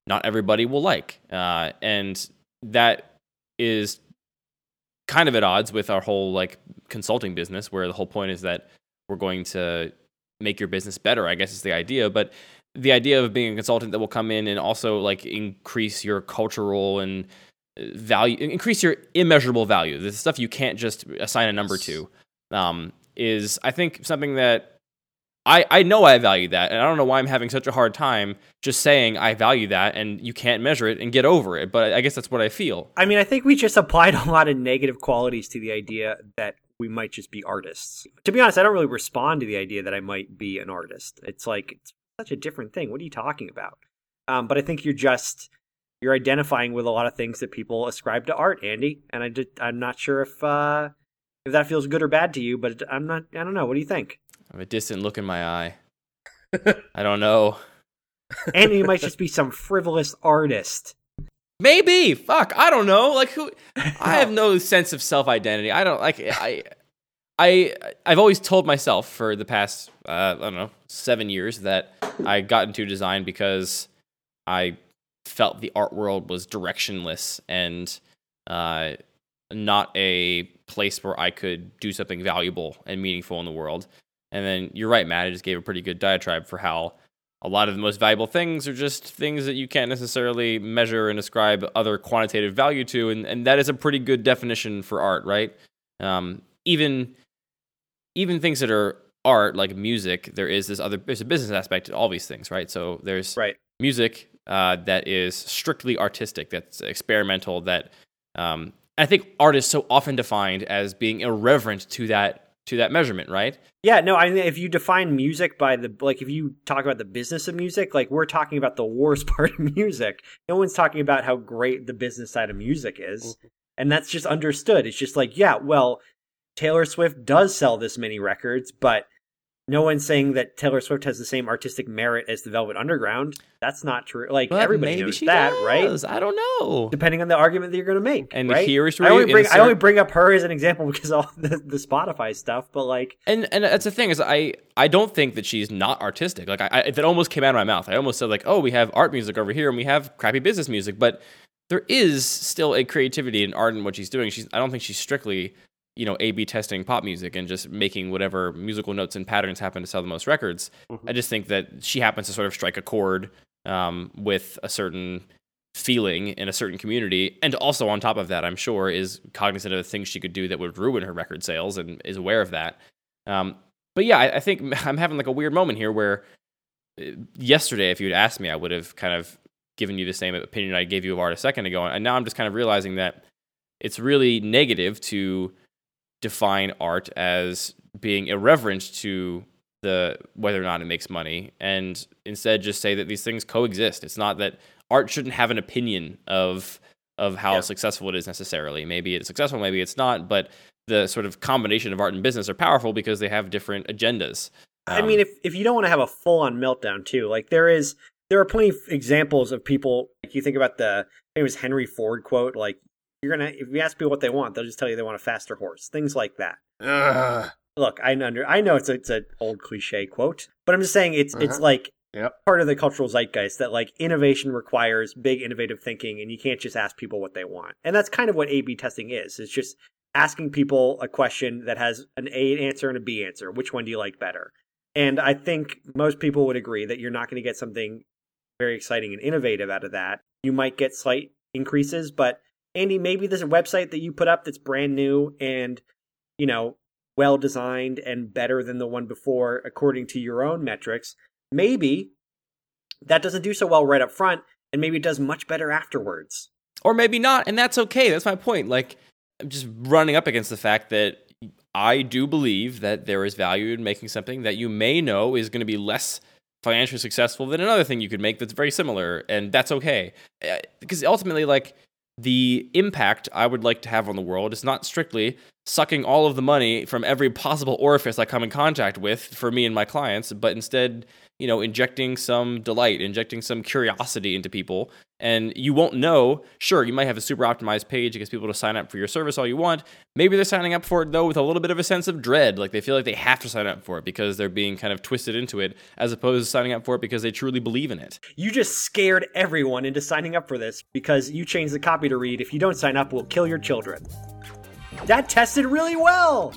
not everybody will like, uh, and that is kind of at odds with our whole like consulting business, where the whole point is that we're going to make your business better. I guess is the idea, but the idea of being a consultant that will come in and also like increase your cultural and uh, value, increase your immeasurable value, the stuff you can't just assign a number to, um, is I think something that I, I know I value that, and I don't know why I'm having such a hard time just saying I value that, and you can't measure it and get over it. But I guess that's what I feel. I mean, I think we just applied a lot of negative qualities to the idea that we might just be artists. To be honest, I don't really respond to the idea that I might be an artist. It's like it's such a different thing. What are you talking about? Um, but I think you're just you're identifying with a lot of things that people ascribe to art, Andy. And I did, I'm not sure if uh, if that feels good or bad to you, but I'm not. I don't know. What do you think? I have a distant look in my eye. I don't know. Andy might just be some frivolous artist. Maybe. Fuck. I don't know. Like who? I have no sense of self identity. I don't like. I. I I've always told myself for the past uh, I don't know seven years that I got into design because I felt the art world was directionless and uh, not a place where I could do something valuable and meaningful in the world. And then you're right, Matt. I just gave a pretty good diatribe for how a lot of the most valuable things are just things that you can't necessarily measure and ascribe other quantitative value to, and, and that is a pretty good definition for art, right? Um, even even things that are art, like music, there is this other there's a business aspect to all these things, right? So there's Right. music uh, that is strictly artistic, that's experimental, that um, I think art is so often defined as being irreverent to that to that measurement, right? Yeah, no, I mean, if you define music by the, like, if you talk about the business of music, like, we're talking about the worst part of music. No one's talking about how great the business side of music is. Mm-hmm. And that's just understood. It's just like, yeah, well, Taylor Swift does sell this many records, but no one's saying that Taylor Swift has the same artistic merit as the Velvet Underground. That's not true. Like, But everybody knows that, does. right? I don't know. Depending on the argument that you're going to make. And right? here's I where only, you bring, I only bring up her as an example because of all the, the Spotify stuff, but like, And and that's the thing is I I don't think that she's not artistic. Like I, I that almost came out of my mouth. I almost said like, oh, we have art music over here and we have crappy business music, but there is still a creativity and art in what she's doing. She's I don't think she's strictly you know A/B testing pop music and just making whatever musical notes and patterns happen to sell the most records. I just think that she happens to sort of strike a chord um, with a certain feeling in a certain community, and also on top of that, I'm sure is cognizant of the things she could do that would ruin her record sales and is aware of that. Um, but yeah, I, I think I'm having like a weird moment here where uh, yesterday, if you'd asked me, I would have kind of given you the same opinion I gave you of art a second ago, and now I'm just kind of realizing that it's really negative to define art as being irreverent to the whether or not it makes money and instead just say that these things coexist it's not that art shouldn't have an opinion of of how Yeah. successful it is necessarily maybe it's successful maybe it's not but the sort of combination of art and business are powerful because they have different agendas I Um, mean, if if you don't want to have a full on meltdown too, like there is, there are plenty of examples of people. Like you think about the, I it was Henry Ford quote, like you're gonna if you ask people what they want, they'll just tell you they want a faster horse, things like that. Ugh. Look, I under, I know it's a, it's an old cliche quote, but I'm just saying it's it's Uh-huh. like Yep. part of the cultural zeitgeist that like innovation requires big innovative thinking, and you can't just ask people what they want. And that's kind of what A/B testing is. It's just asking people a question that has an A answer and a B answer. Which one do you like better? And I think most people would agree that you're not going to get something very exciting and innovative out of that. You might get slight increases, but Andy, maybe there's a website that you put up that's brand new and, you know, well designed and better than the one before according to your own metrics. Maybe that doesn't do so well right up front, and maybe it does much better afterwards. or maybe not, and that's okay. That's my point. Like, I'm just running up against the fact that I do believe that there is value in making something that you may know is going to be less financially successful than another thing you could make that's very similar, and that's okay. Eh, because ultimately, like, the impact I would like to have on the world. Is not strictly sucking all of the money from every possible orifice I come in contact with for me and my clients, but instead, you know, injecting some delight, injecting some curiosity into people. And you won't know. Sure, you might have a super optimized page that gets people to sign up for your service all you want. Maybe they're signing up for it though with a little bit of a sense of dread, like they feel like they have to sign up for it because they're being kind of twisted into it, as opposed to signing up for it because they truly believe in it. You just scared everyone into signing up for this because you changed the copy to read if you don't sign up, we'll kill your children. That tested really well.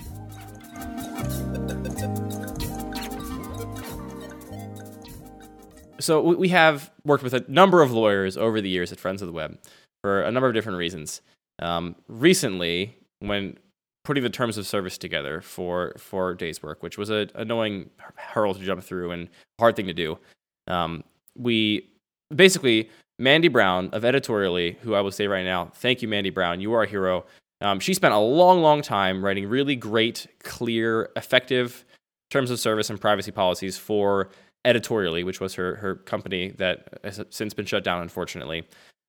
So we- have worked with a number of lawyers over the years at Friends of the Web for a number of different reasons. Um, recently, when putting the terms of service together for for Dayswork, which was a annoying hurdle to jump through and hard thing to do, um, we basically Mandy Brown of Editorially, who I will say right now, thank you, Mandy Brown, you are a hero. Um, she spent a long, long time writing really great, clear, effective terms of service and privacy policies for Editorially, which was her her company that has since been shut down, unfortunately.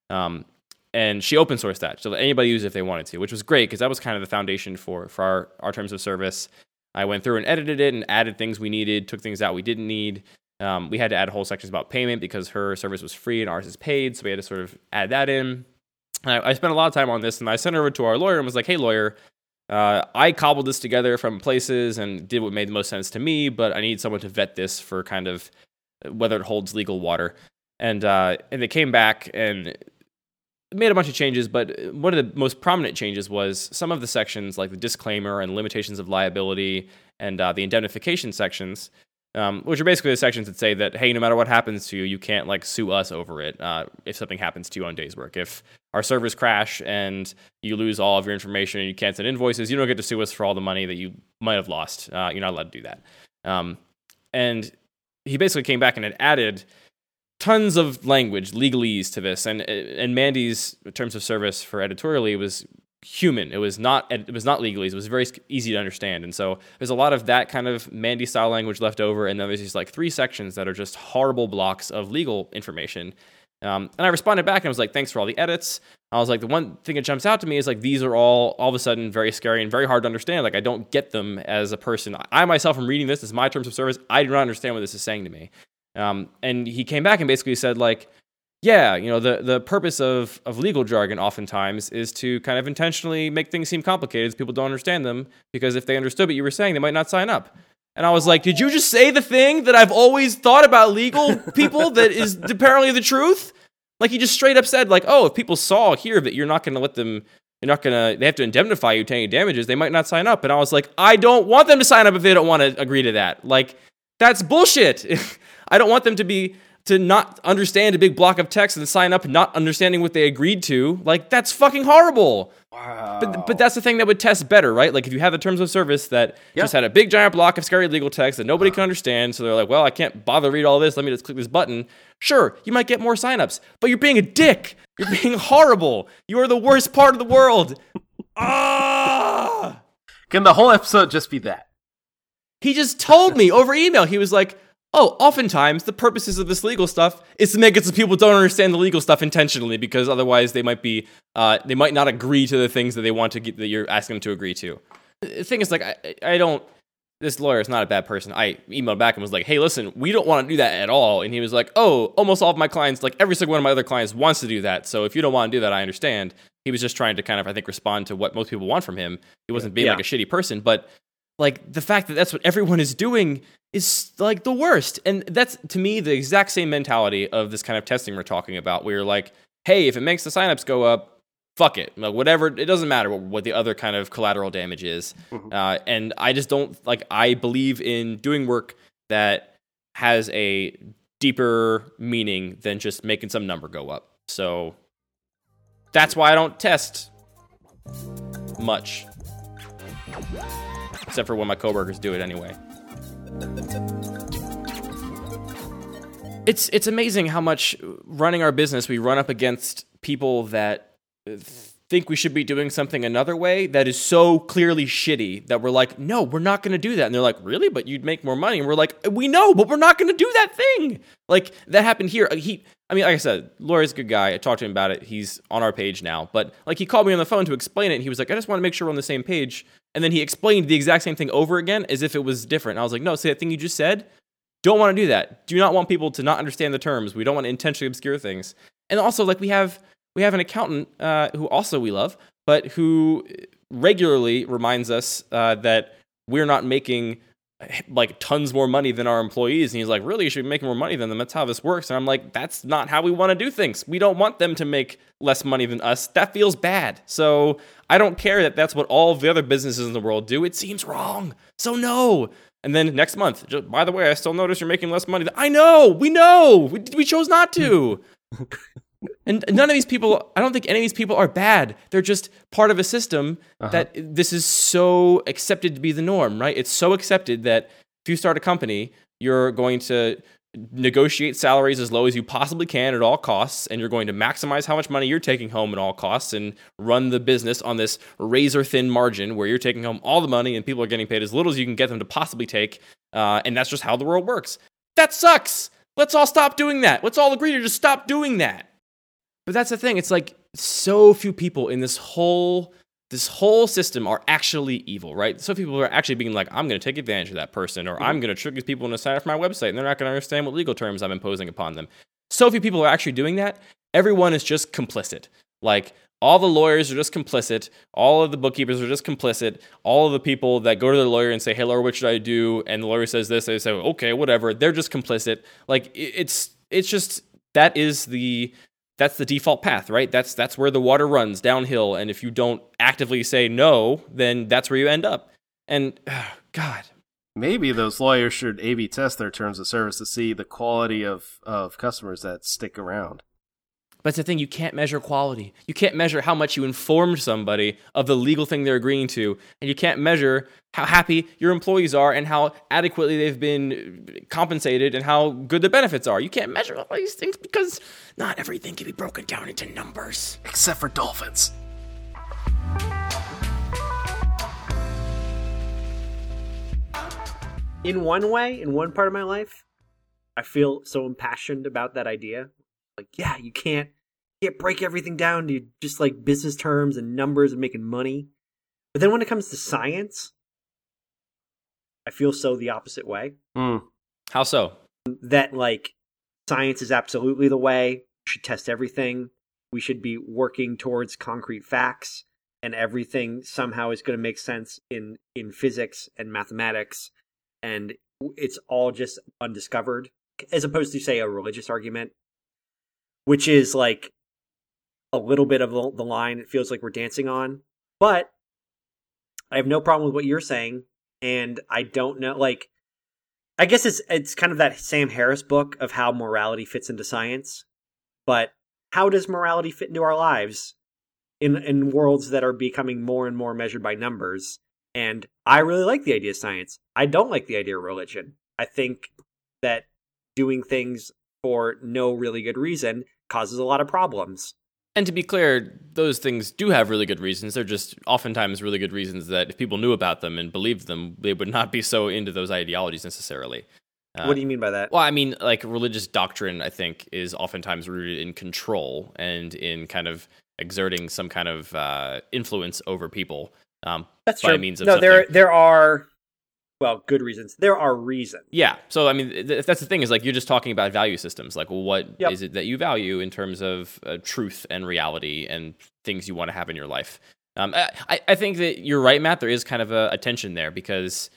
Um, and she open sourced that so that anybody use it if they wanted to, which was great because that was kind of the foundation for for our, our terms of service. I went through and edited it and added things we needed, took things out we didn't need. Um, we had to add whole sections about payment because her service was free and ours is paid, so we had to sort of add that in. I, I spent a lot of time on this, and I sent her over to our lawyer and was like, "Hey, lawyer, uh, I cobbled this together from places and did what made the most sense to me, but I need someone to vet this for kind of whether it holds legal water. And uh, and they came back and made a bunch of changes, but one of the most prominent changes was some of the sections, like the disclaimer and limitations of liability and uh, the indemnification sections, um, which are basically the sections that say that hey, no matter what happens to you, you can't like sue us over it uh, if something happens to you on Dayswork. If our servers crash and you lose all of your information and you can't send invoices, you don't get to sue us for all the money that you might have lost. Uh, you're not allowed to do that. Um, and he basically came back and had added tons of language, legalese to this, and and Mandy's terms of service for Editorially was human. It was not it was not legalese. It was very easy to understand, and so there's a lot of that kind of Mandy style language left over, and then there's these like three sections that are just horrible blocks of legal information. Um, and I responded back and I was like, thanks for all the edits. I was like, the one thing that jumps out to me is like these are all all of a sudden very scary and very hard to understand. Like I don't get them as a person. I myself am reading this. This is my terms of service. I do not understand what this is saying to me. Um, and he came back and basically said like, yeah, you know, the the purpose of of legal jargon oftentimes is to kind of intentionally make things seem complicated so people don't understand them because if they understood what you were saying, they might not sign up. And I was like, did you just say the thing that I've always thought about legal people that is apparently the truth? Like he just straight up said, like, oh, if people saw here that you're not going to let them, you're not going to, they have to indemnify you to any damages, they might not sign up. And I was like, I don't want them to sign up if they don't want to agree to that. Like, that's bullshit. I don't want them to be to not understand a big block of text and sign up not understanding what they agreed to. Like that's fucking horrible. Wow. But but that's the thing that would test better, right? Like if you have the terms of service that Yeah. just had a big giant block of scary legal text that nobody can understand, so they're like, well, I can't bother to read all this. Let me just click this button. Sure, you might get more signups, but you're being a dick. You're being horrible. You are the worst part of the world. Ah! Can the whole episode just be that? He just told me over email. He was like, "Oh, oftentimes the purposes of this legal stuff is to make it so people don't understand the legal stuff intentionally, because otherwise they might be, uh, they might not agree to the things that they want to get that you're asking them to agree to." The thing is, like, I, I don't. This lawyer is not a bad person. I emailed back and was like, "Hey, listen, we don't want to do that at all." And he was like, "Oh, almost all of my clients, like every single one of my other clients, wants to do that. So if you don't want to do that, I understand." He was just trying to kind of, I think, respond to what most people want from him. He wasn't being Yeah. like a shitty person, but like the fact that that's what everyone is doing is like the worst. And that's to me the exact same mentality of this kind of testing we're talking about where you're like hey if it makes the signups go up fuck it. Like whatever it doesn't matter what, what the other kind of collateral damage is. Uh, and i just don't like i believe in doing work that has a deeper meaning than just making some number go up. So That's why I don't test much. Except for when my coworkers do it anyway. It's it's amazing how much running our business we run up against people that think we should be doing something another way that is so clearly shitty that we're like, no, we're not going to do that. And they're like, really? But you'd make more money. And we're like, we know, but we're not going to do that thing. Like that happened here. He, I mean, like I said, Laurie's a good guy. I talked to him about it. He's on our page now. But like he called me on the phone to explain it. And he was like, I just want to make sure we're on the same page. And then he explained the exact same thing over again as if it was different. And I was like, no, see that thing you just said? Don't want to do that. Do not want people to not understand the terms. We don't want to intentionally obscure things. And also, like we have we have an accountant uh, who also we love, but who regularly reminds us uh, that we're not making like tons more money than our employees. And he's like, really, you should be making more money than them. That's how this works. And I'm like, that's not how we want to do things. We don't want them to make less money than us. That feels bad. So I don't care that that's what all the other businesses in the world do. It seems wrong. So no. And then next month, just, by the way, I still notice you're making less money. I know, we know, we, we chose not to. and none of these people, I don't think any of these people are bad. They're just part of a system uh-huh. that this is so accepted to be the norm, right? It's so accepted that if you start a company, you're going to negotiate salaries as low as you possibly can at all costs and you're going to maximize how much money you're taking home at all costs and run the business on this razor thin margin where you're taking home all the money and people are getting paid as little as you can get them to possibly take uh, and that's just how the world works that sucks let's all stop doing that let's all agree to just stop doing that but that's the thing it's like so few people in this whole this whole system are actually evil, right? So people are actually being like, I'm going to take advantage of that person, or I'm mm-hmm. going to trick these people into signing up for my website, and they're not going to understand what legal terms I'm imposing upon them. So few people are actually doing that. Everyone is just complicit. Like all the lawyers are just complicit. All of the bookkeepers are just complicit. All of the people that go to the lawyer and say, "Hey, lawyer, what should I do?" and the lawyer says this, they say, "Okay, whatever." They're just complicit. Like it's it's just that is the that's the default path, right? That's that's where the water runs downhill, and if you don't actively say no, then that's where you end up. And oh, God, maybe those lawyers should A/B test their terms of service to see the quality of of customers that stick around. But it's the thing, you can't measure quality. You can't measure how much you informed somebody of the legal thing they're agreeing to. And you can't measure how happy your employees are and how adequately they've been compensated and how good the benefits are. You can't measure all these things because not everything can be broken down into numbers. Except for dolphins. In one way, in one part of my life, I feel so impassioned about that idea like, yeah, you can't can't break everything down to just like business terms and numbers and making money. But then when it comes to science, I feel so the opposite way. Mm. How so? That like science is absolutely the way. We should test everything. We should be working towards concrete facts, and everything somehow is going to make sense in in physics and mathematics, and it's all just undiscovered. As opposed to say a religious argument which is like a little bit of the line it feels like we're dancing on. But I have no problem with what you're saying, and I don't know like I guess it's it's kind of that Sam Harris book of how morality fits into science, but how does morality fit into our lives in in worlds that are becoming more and more measured by numbers? And I really like the idea of science. I don't like the idea of religion. I think that doing things for no really good reason causes a lot of problems. And to be clear, those things do have really good reasons. They're just oftentimes really good reasons that if people knew about them and believed them, they would not be so into those ideologies necessarily. Uh, what do you mean by that? Well, I mean, like religious doctrine, I think, is oftentimes rooted in control and in kind of exerting some kind of uh, influence over people. Um, That's true. Means of no, something. there there are well, good reasons. There are reasons. Yeah. So I mean, th- that's the thing is like you're just talking about value systems. Like, what yep. is it that you value in terms of uh, truth and reality and things you want to have in your life? Um, I I think that you're right, Matt. There is kind of a, a tension there because.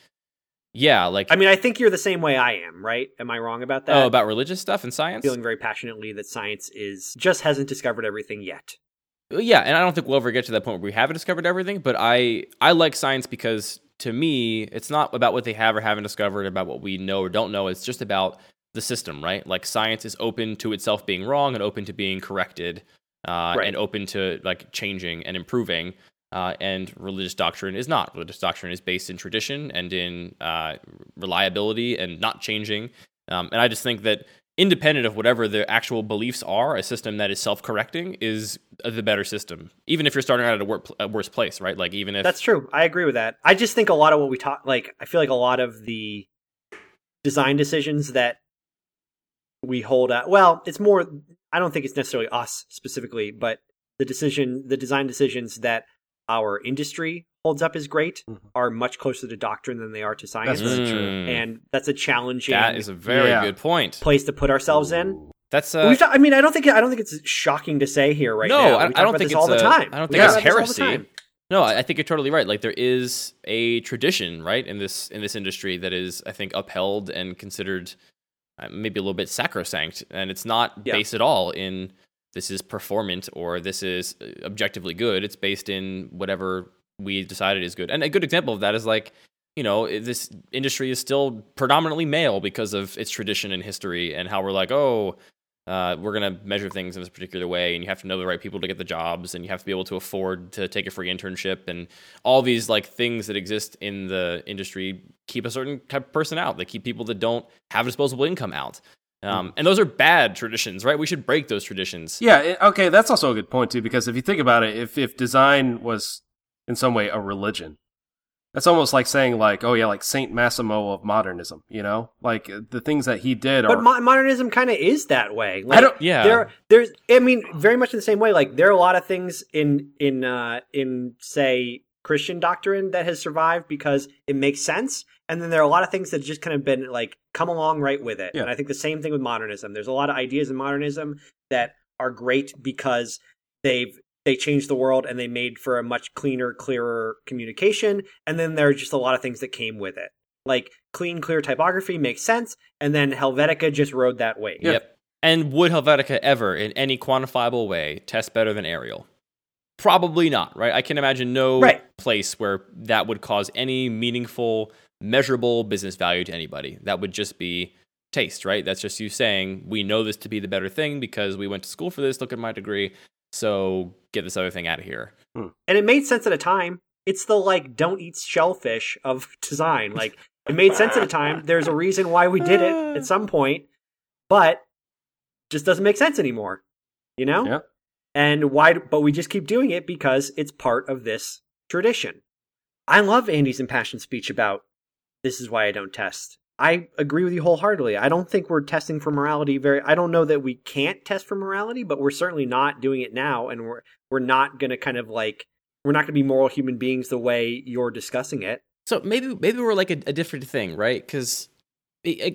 Yeah, like I mean, I think you're the same way I am, right? Am I wrong about that? Oh, about religious stuff and science? Feeling very passionately that science is just hasn't discovered everything yet. Yeah, and I don't think we'll ever get to that point where we haven't discovered everything, but I I like science because to me, it's not about what they have or haven't discovered, about what we know or don't know. It's just about the system, right? Like science is open to itself being wrong and open to being corrected uh, Right. and open to like changing and improving. Uh, and religious doctrine is not. Religious doctrine is based in tradition and in uh, reliability and not changing. Um, and I just think that independent of whatever the actual beliefs are, a system that is self-correcting is the better system. Even if you're starting out at a, wor- a worse place, right? Like even if That's true. I agree with that. I just think a lot of what we talk, like, I feel like a lot of the design decisions that we hold out, well, it's more, I don't think it's necessarily us specifically, but the decision, the design decisions that our industry holds up as great Mhm. are much closer to doctrine than they are to science. That's very true. Mm, And that's a challenging that is a very Yeah. good point. place to put ourselves in. That's uh, We've ta- I mean, I don't think I don't think it's shocking to say here right no, now. I, I don't think it's all the time. I don't think talk it's about this all the heresy. No, I I think you're totally right. Like there is a tradition, right, in this in this industry that is, I think, upheld and considered uh, maybe a little bit sacrosanct, and it's not Yeah. based at all in this is performant or this is uh, objectively good. It's based in whatever we decided is good. And a good example of that is like, you know, this industry is still predominantly male because of its tradition and history, and how we're like, oh, uh, we're going to measure things in this particular way and you have to know the right people to get the jobs and you have to be able to afford to take a free internship. And all these like things that exist in the industry keep a certain type of person out. They keep people that don't have disposable income out. Um, and those are bad traditions right? We should break those traditions. Yeah, okay, that's also a good point too, because if you think about it, if if design was in some way a religion, that's almost like saying like, oh yeah, like Saint Massimo of modernism, you know, like uh, the things that he did are. But mo- modernism kind of is that way. Like, I don't. yeah There, there's. I mean, very much in the same way. Like there are a lot of things in in uh, in say Christian doctrine that has survived because it makes sense, and then there are a lot of things that just kind of been like come along right with it. Yeah. And I think the same thing with modernism. There's a lot of ideas in modernism that are great because they've they changed the world and they made for a much cleaner, clearer communication. And then there are just a lot of things that came with it. Like clean, clear typography makes sense, and then Helvetica just rode that wave. Yep. And would Helvetica ever, in any quantifiable way, test better than Arial? Probably not, right? I can imagine no Right. place where that would cause any meaningful, measurable business value to anybody. That would just be taste, right? That's just you saying, we know this to be the better thing because we went to school for this, look at my degree, so get this other thing out of here. Hmm. and it made sense at a time. It's the like don't eat shellfish of design. Like it made sense at a time. There's a reason why we did it at some point, but just doesn't make sense anymore. You know? Yeah. And why but we just keep doing it because it's part of this tradition. I love Andy's impassioned speech about this is why I don't test. I agree with you wholeheartedly. I don't think we're testing for morality very I don't know that we can't test for morality, but we're certainly not doing it now and we're we're not going to kind of like we're not going to be moral human beings the way you're discussing it. So maybe maybe we're like a, a different thing, right? Because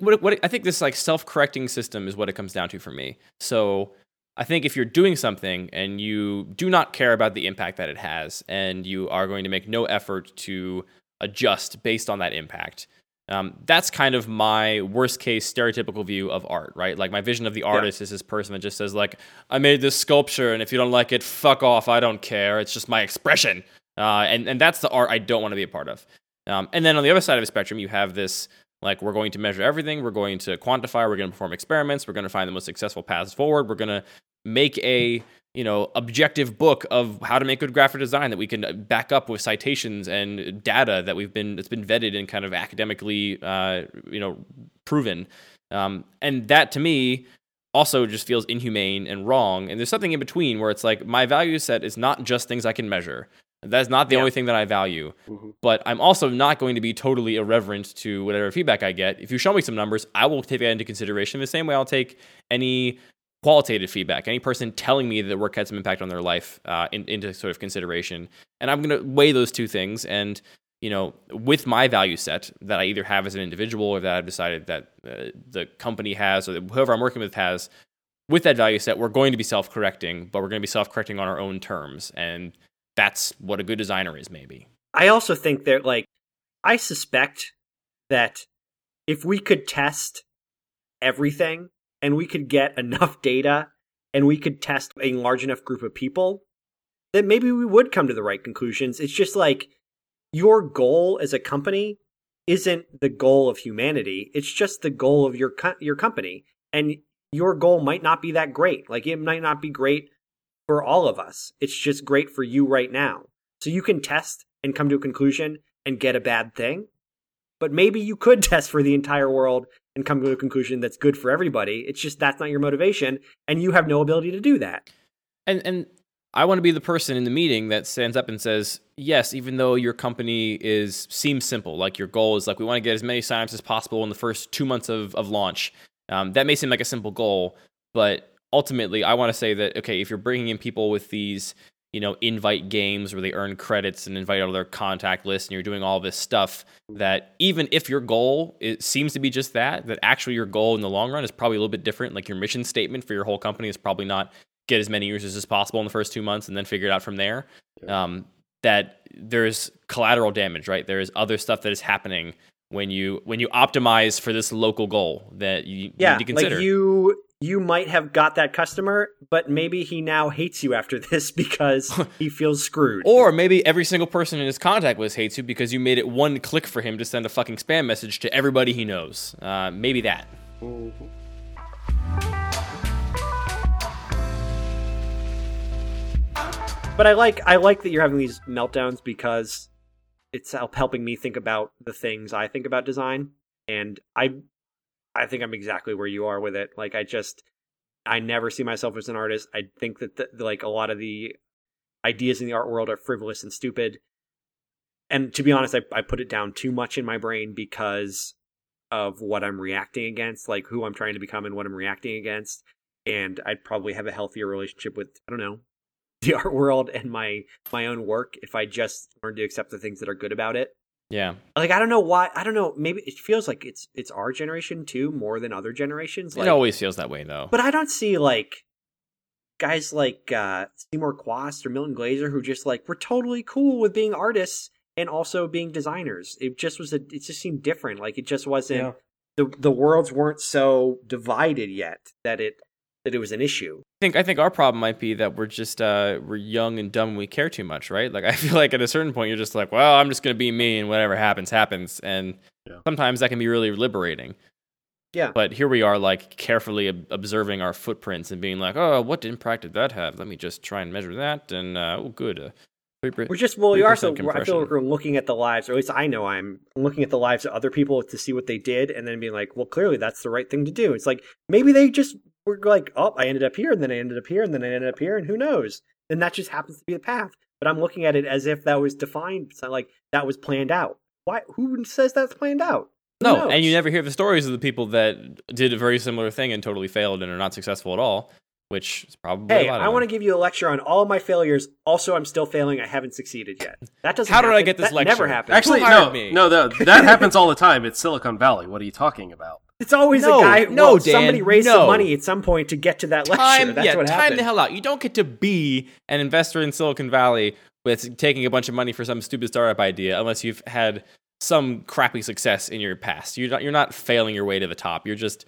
what, what I think this like self correcting system is what it comes down to for me. So I think if you're doing something and you do not care about the impact that it has, and you are going to make no effort to adjust based on that impact, um, that's kind of my worst case stereotypical view of art, right? Like my vision of the artist is this person that just says like, "I made this sculpture, and if you don't like it, fuck off. I don't care. It's just my expression." Uh, and and that's the art I don't want to be a part of. Um, and then on the other side of the spectrum, you have this like we're going to measure everything, we're going to quantify, we're going to perform experiments, we're going to find the most successful paths forward, we're going to make a you know objective book of how to make good graphic design that we can back up with citations and data that we've been that's been vetted and kind of academically uh, you know proven. Um, and that to me also just feels inhumane and wrong. And there's something in between where it's like my value set is not just things I can measure. That's not the Yeah. only thing that I value. Mhm. But I'm also not going to be totally irreverent to whatever feedback I get. If you show me some numbers, I will take that into consideration the same way I'll take any qualitative feedback, any person telling me that work had some impact on their life uh, in, into sort of consideration. And I'm going to weigh those two things. And, you know, with my value set that I either have as an individual or that I've decided that uh, the company has or whoever I'm working with has, with that value set, we're going to be self correcting, but we're going to be self correcting on our own terms. And that's what a good designer is, maybe. I also think that like I suspect that if we could test everything and we could get enough data and we could test a large enough group of people, then maybe we would come to the right conclusions. It's just like your goal as a company isn't the goal of humanity. It's just the goal of your co- your company. And your goal might not be that great. Like it might not be great for all of us. It's just great for you right now. So you can test and come to a conclusion and get a bad thing. But maybe you could test for the entire world and come to a conclusion that's good for everybody. It's just that's not your motivation, and you have no ability to do that. And and I want to be the person in the meeting that stands up and says, "Yes, even though your company is seems simple, like your goal is like we want to get as many signups as possible in the first two months of of launch. Um, that may seem like a simple goal, but ultimately, I want to say that okay, if you're bringing in people with these you know, invite games where they earn credits and invite out their contact list, and you're doing all this stuff that even if your goal it seems to be just that, that actually your goal in the long run is probably a little bit different. Like your mission statement for your whole company is probably not get as many users as possible in the first two months and then figure it out from there. Um, that there's collateral damage, right? There is other stuff that is happening when you when you optimize for this local goal that you yeah, need to consider. Like you you might have got that customer, but maybe he now hates you after this because he feels screwed. Or maybe every single person in his contact list hates you because you made it one click for him to send a fucking spam message to everybody he knows. Uh, maybe that. But I like I like that you're having these meltdowns because it's helping me think about the things I think about design, and I I think I'm exactly where you are with it. Like I just I never see myself as an artist. I think that the, like a lot of the ideas in the art world are frivolous and stupid. And to be honest, I, I put it down too much in my brain because of what I'm reacting against, like who I'm trying to become and what I'm reacting against. And I'd probably have a healthier relationship with I don't know the art world and my my own work if I just learned to accept the things that are good about it yeah. Like I don't know why I don't know, maybe it feels like it's it's our generation too more than other generations. Like, it always feels that way though. But I don't see like guys like uh Seymour Chwast or Milton Glaser who just like were totally cool with being artists and also being designers. It just was a it just seemed different. Like it just wasn't yeah. the the worlds weren't so divided yet that it that it was an issue. I think I think our problem might be that we're just uh, we're young and dumb and we care too much, right? Like I feel like at a certain point you're just like, well, I'm just gonna be me and whatever happens happens, and yeah. sometimes that can be really liberating. Yeah. But here we are, like carefully observing our footprints and being like, oh, what impact did that have? Let me just try and measure that, and uh, oh, good. Uh, we're just well, you are so. I feel like we're looking at the lives, or at least I know I'm looking at the lives of other people to see what they did, and then being like, well, clearly that's the right thing to do. It's like maybe they just were like, oh, I ended up here, and then I ended up here, and then I ended up here, and who knows? And that just happens to be the path. But I'm looking at it as if that was defined, like that was planned out. Why? Who says that's planned out? Who no, knows? and you never hear the stories of the people that did a very similar thing and totally failed and are not successful at all which is probably hey i want to give you a lecture on all my failures also i'm still failing i haven't succeeded yet that doesn't how did i get this that lecture never happened actually no me? no that, that happens all the time it's silicon valley what are you talking about it's always no, a guy. No, well, Dan, somebody raised no. some money at some point to get to that lecture. Time, That's yeah, what time happened. the hell out. You don't get to be an investor in Silicon Valley with taking a bunch of money for some stupid startup idea unless you've had some crappy success in your past. You're not, you're not failing your way to the top. You're just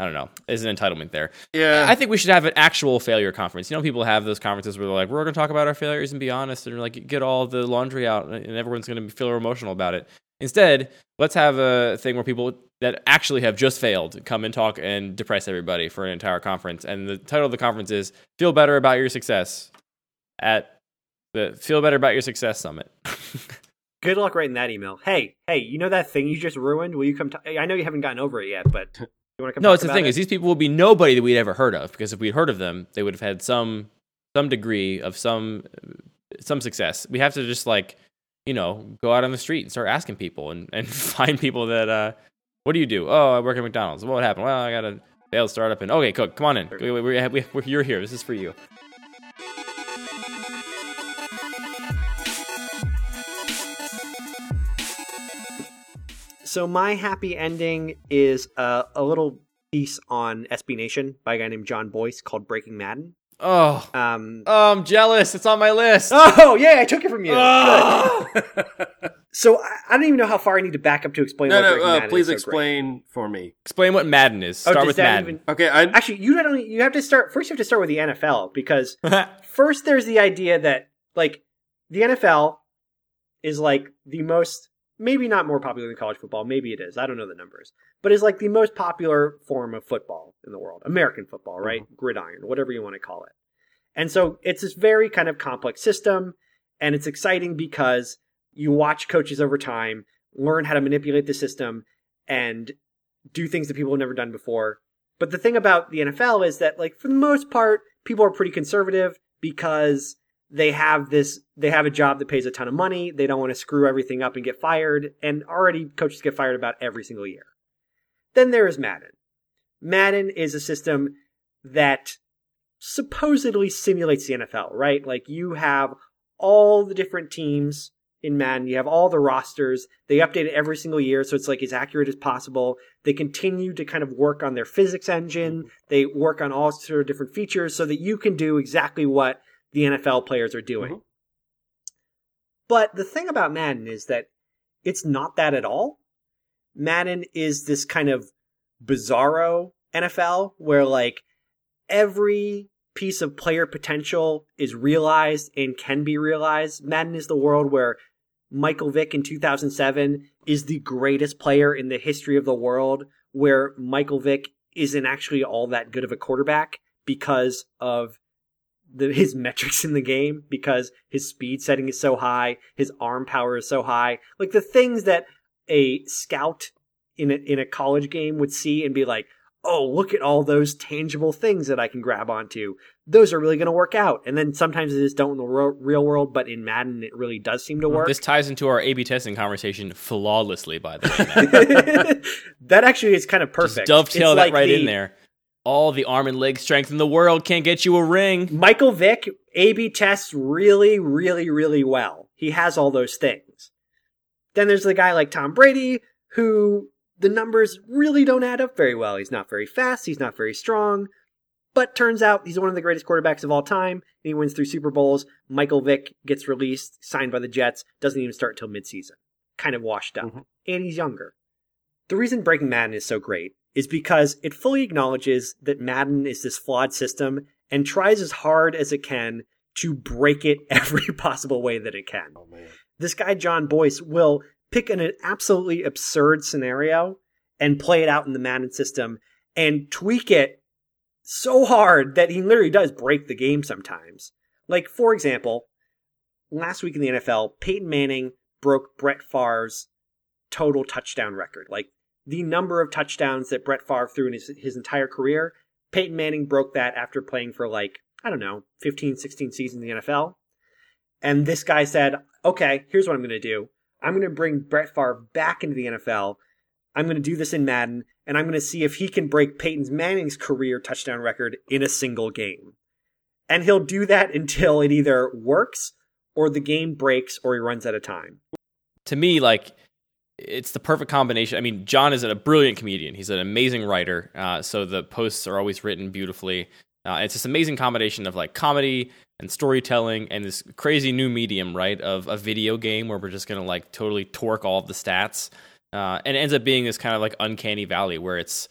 I don't know. There's an entitlement there. Yeah. I think we should have an actual failure conference. You know, people have those conferences where they're like, we're going to talk about our failures and be honest and like get all the laundry out and everyone's going to feel emotional about it. Instead, let's have a thing where people that actually have just failed come and talk and depress everybody for an entire conference. And the title of the conference is Feel Better About Your Success at the Feel Better About Your Success Summit. Good luck writing that email. Hey, hey, you know that thing you just ruined? Will you come? T- I know you haven't gotten over it yet, but no, it's the thing it? is these people will be nobody that we'd ever heard of because if we'd heard of them, they would have had some some degree of some some success. We have to just like you know go out on the street and start asking people and, and find people that uh what do you do? Oh, I work at McDonald's. What happened? Well, I got a failed startup and okay, cook, come on in. We, we, we, we, you're here. This is for you. So my happy ending is uh, a little piece on SB Nation by a guy named Jon Bois called Breaking Madden. Oh, um, oh, I'm jealous. It's on my list. Oh, yeah, I took it from you. Oh. so I, I, don't even know how far I need to back up to explain. No, what no, uh, please so explain great. for me. Explain what Madden is. Oh, start with Madden. Even, okay, I, actually, you don't. You have to start first. You have to start with the NFL because first there's the idea that like the NFL is like the most maybe not more popular than college football. Maybe it is. I don't know the numbers, but it's like the most popular form of football in the world. American football, right? Mm-hmm. Gridiron, whatever you want to call it. And so it's this very kind of complex system, and it's exciting because you watch coaches over time learn how to manipulate the system and do things that people have never done before. But the thing about the NFL is that, like, for the most part, people are pretty conservative because they have this, they have a job that pays a ton of money. They don't want to screw everything up and get fired. And already coaches get fired about every single year. Then there is Madden. Madden is a system that supposedly simulates the NFL, right? Like you have all the different teams in Madden. You have all the rosters. They update it every single year, so it's like as accurate as possible. They continue to kind of work on their physics engine. They work on all sort of different features so that you can do exactly what the NFL players are doing. Mhm. But the thing about Madden is that it's not that at all. Madden is this kind of bizarro NFL where like every piece of player potential is realized and can be realized. Madden is the world where Michael Vick in 2007 is the greatest player in the history of the world, where Michael Vick isn't actually all that good of a quarterback because of the, his metrics in the game, because his speed setting is so high, his arm power is so high. Like the things that a scout in a, in a college game would see and be like, oh, look at all those tangible things that I can grab onto. Those are really going to work out. And then sometimes it just don't in the real world, but in Madden, it really does seem to work. This ties into our A/B testing conversation flawlessly. By the way, that actually is kind of perfect. just dovetail It's that like right the- in there. All the arm and leg strength in the world can't get you a ring. Michael Vick A/B tests really, really, really well. He has all those things. Then there's the guy like Tom Brady, who the numbers really don't add up very well. He's not very fast. He's not very strong. But turns out he's one of the greatest quarterbacks of all time. And he wins three Super Bowls. Michael Vick gets released, signed by the Jets, doesn't even start till midseason. Kind of washed up. Mhm. And he's younger. The reason Breaking Madden is so great is because it fully acknowledges that Madden is this flawed system and tries as hard as it can to break it every possible way that it can. Oh man. This guy, Jon Bois, will pick an absolutely absurd scenario and play it out in the Madden system and tweak it so hard that he literally does break the game sometimes. Like, for example, last week in the NFL, Peyton Manning broke Brett Favre's total touchdown record. Like, the number of touchdowns that Brett Favre threw in his, his entire career, Peyton Manning broke that after playing for like, I don't know, 15, 16 seasons in the NFL. And this guy said, okay, here's what I'm going to do. I'm going to bring Brett Favre back into the NFL. I'm going to do this in Madden, and I'm going to see if he can break Peyton Manning's career touchdown record in a single game. And he'll do that until it either works or the game breaks or he runs out of time. to me, like it's the perfect combination. I mean, Jon is a brilliant comedian. He's an amazing writer. Uh, so the posts are always written beautifully. Uh, it's this amazing combination of like comedy and storytelling and this crazy new medium, right? Of a video game where we're just gonna like totally torque all of the stats. Uh, and it ends up being this kind of like uncanny valley where it's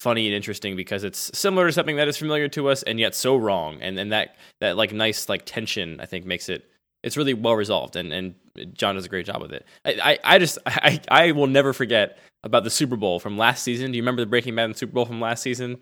funny and interesting because it's similar to something that is familiar to us and yet so wrong. And and that that like nice like tension I think makes it it's really well resolved and and Jon does a great job with it. I I, I just I I will never forget about the Super Bowl from last season. Do you remember the Breaking Bad Super Bowl from last season?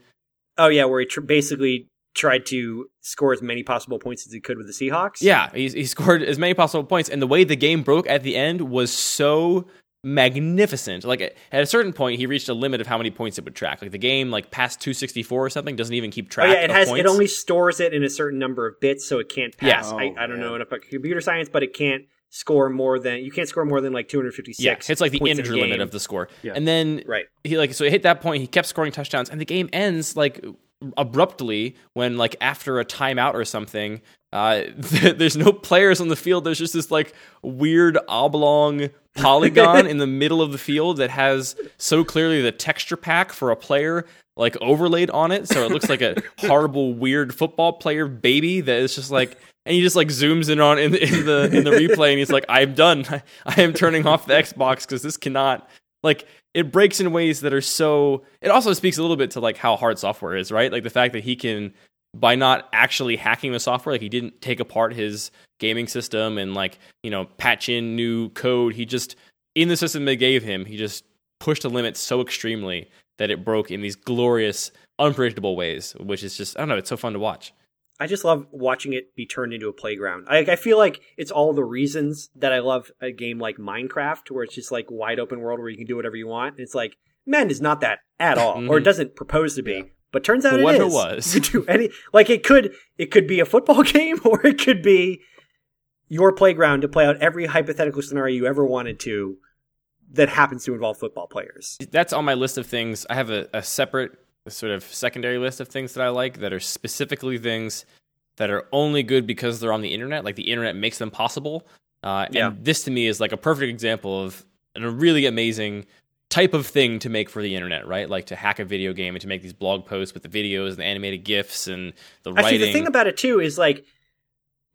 Oh, yeah, where he tr- basically tried to score as many possible points as he could with the Seahawks. Yeah, he he scored as many possible points, and the way the game broke at the end was so magnificent. Like at a certain point, he reached a limit of how many points it would track. Like the game, like past two sixty four or something, doesn't even keep Oh track. yeah, it of has. Points. It only stores it in a certain number of bits, so it can't Yeah. pass. I, I don't Oh, know enough about computer science, but it can't score more than you can't score more than like 256. Yeah, it's like the points in integer limit of the score. Yeah. And then Right. he like so he hit that point. He kept scoring touchdowns, and the game ends like abruptly when like after a timeout or something. Uh, there's no players on the field. There's just this like weird oblong polygon in the middle of the field that has so clearly the texture pack for a player like overlaid on it, so it looks like a horrible weird football player baby that is just like. And he just like zooms in on in, in the in the replay, and he's like, "I'm done. I, I am turning off the Xbox because this cannot like it breaks in ways that are so it also speaks a little bit to like how hard software is right like the fact that he can by not actually hacking the software like he didn't take apart his gaming system and like you know patch in new code he just in the system they gave him he just pushed the limits so extremely that it broke in these glorious unpredictable ways which is just i don't know it's so fun to watch I just love watching it be turned into a playground. I, I feel like it's all the reasons that I love a game like Minecraft, where it's just like wide open world where you can do whatever you want. And it's like, Madden is not that at all, or it doesn't propose to be. But turns out What it it is. was. You do any like it could it could be a football game, or it could be your playground to play out every hypothetical scenario you ever wanted to that happens to involve football players. That's on my list of things. I have a, a separate sort of secondary list of things that I like that are specifically things that are only good because they're on the internet. Like the internet makes them possible. Uh, and this to me is like a perfect example of a really amazing type of thing to make for the internet, right? Like to hack a video game and to make these blog posts with the videos and the animated GIFs and the Actually, writing. the thing about it too is like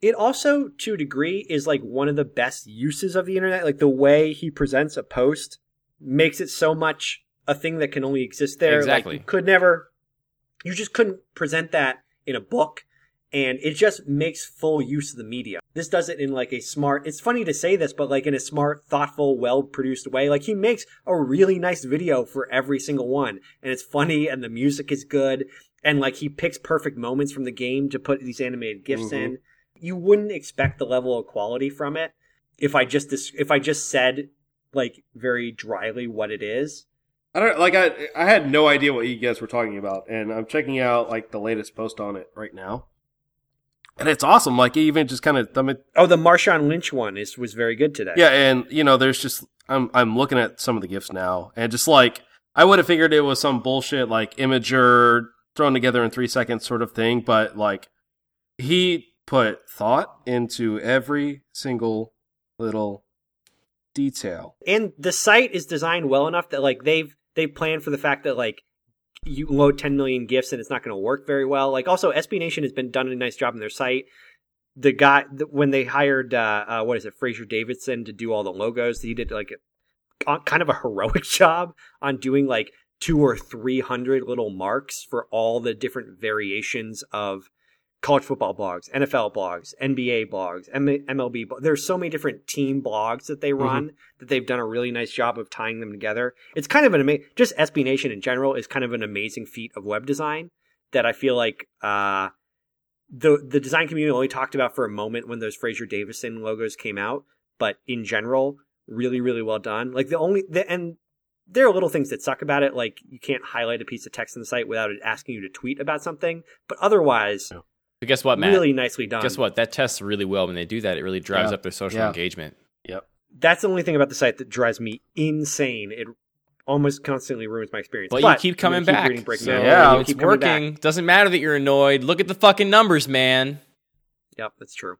it also, to a degree, is like one of the best uses of the internet. Like the way he presents a post makes it so much a thing that can only exist there. Exactly. Like you could never, you just couldn't present that in a book, and it just makes full use of the media. This does it in like a smart. It's funny to say this, but like in a smart, thoughtful, well-produced way. Like he makes a really nice video for every single one, and it's funny, and the music is good and like he picks perfect moments from the game to put these animated gifs Mhm. in. You wouldn't expect the level of quality from it if I just if I just said like very dryly what it is. I don't like I I had no idea what you guys were talking about, and I'm checking out like the latest post on it right now, and it's awesome. Like even just kind of I mean, Oh, the Marshawn Lynch one is was very good today. yeah, and you know, there's just I'm I'm looking at some of the gifs now, and just like I would have figured it was some bullshit like Imgur thrown together in three seconds sort of thing, but like he put thought into every single little detail. and the site is designed well enough that like they've they've planned for the fact that like you load 10 million gifs and it's not going to work very well. Like also SB Nation has been done a nice job on their site. The guy when they hired uh, uh what is it Fraser Davidson to do all the logos, he did like a, kind of a heroic job on doing like two or three hundred little marks for all the different variations of college football blogs, NFL blogs, NBA blogs, MLB. Blo- There's so many different team blogs that they run that they've done a really nice job of tying them together. It's kind of an amazing, just SB Nation in general is kind of an amazing feat of web design that I feel like uh, the the design community only talked about for a moment when those Fraser Davidson logos came out, but in general, really really well done. Like the only the and there are little things that suck about it, like you can't highlight a piece of text on the site without it asking you to tweet about something, but otherwise, but guess what, Matt? really nicely done. Guess what? That tests really well when they do that. It really drives Yeah. up their social Yeah. engagement. Yep. That's the only thing about the site that drives me insane. It almost constantly ruins my experience. But, you keep coming gonna keep back. Breaking so Yeah, I'm it's keep coming back. working. Doesn't matter that you're annoyed. Look at the fucking numbers, man. Yep, that's true.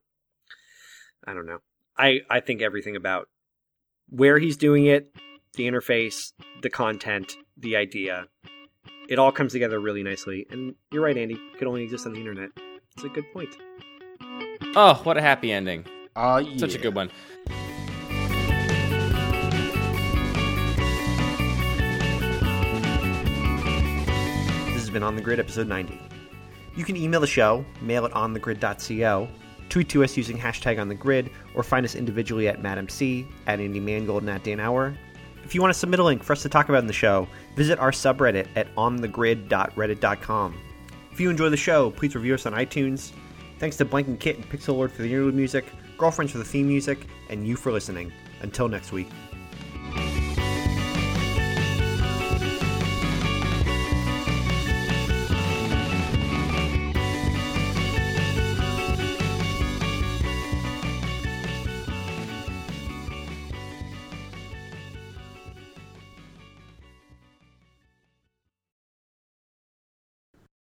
I don't know. I I think everything about where he's doing it, the interface, the content, the idea, it all comes together really nicely. And you're right, Andy. It could only exist on the internet. It's a good point. Oh, what a happy ending. Ah, yeah. Such a good one. This has been On the Grid, episode 90. You can email the show, mail at onthegrid.co, tweet to us using hashtag on the grid, or find us individually at Madam C, at Andy Mangold, and at Dan Auer. If you want to submit a link for us to talk about in the show, visit our subreddit at onthegrid.reddit.com. If you enjoy the show, please review us on iTunes. Thanks to Blank and Kit and Pixel Lord for the interlude music, Girlfriends for the theme music, and you for listening. Until next week.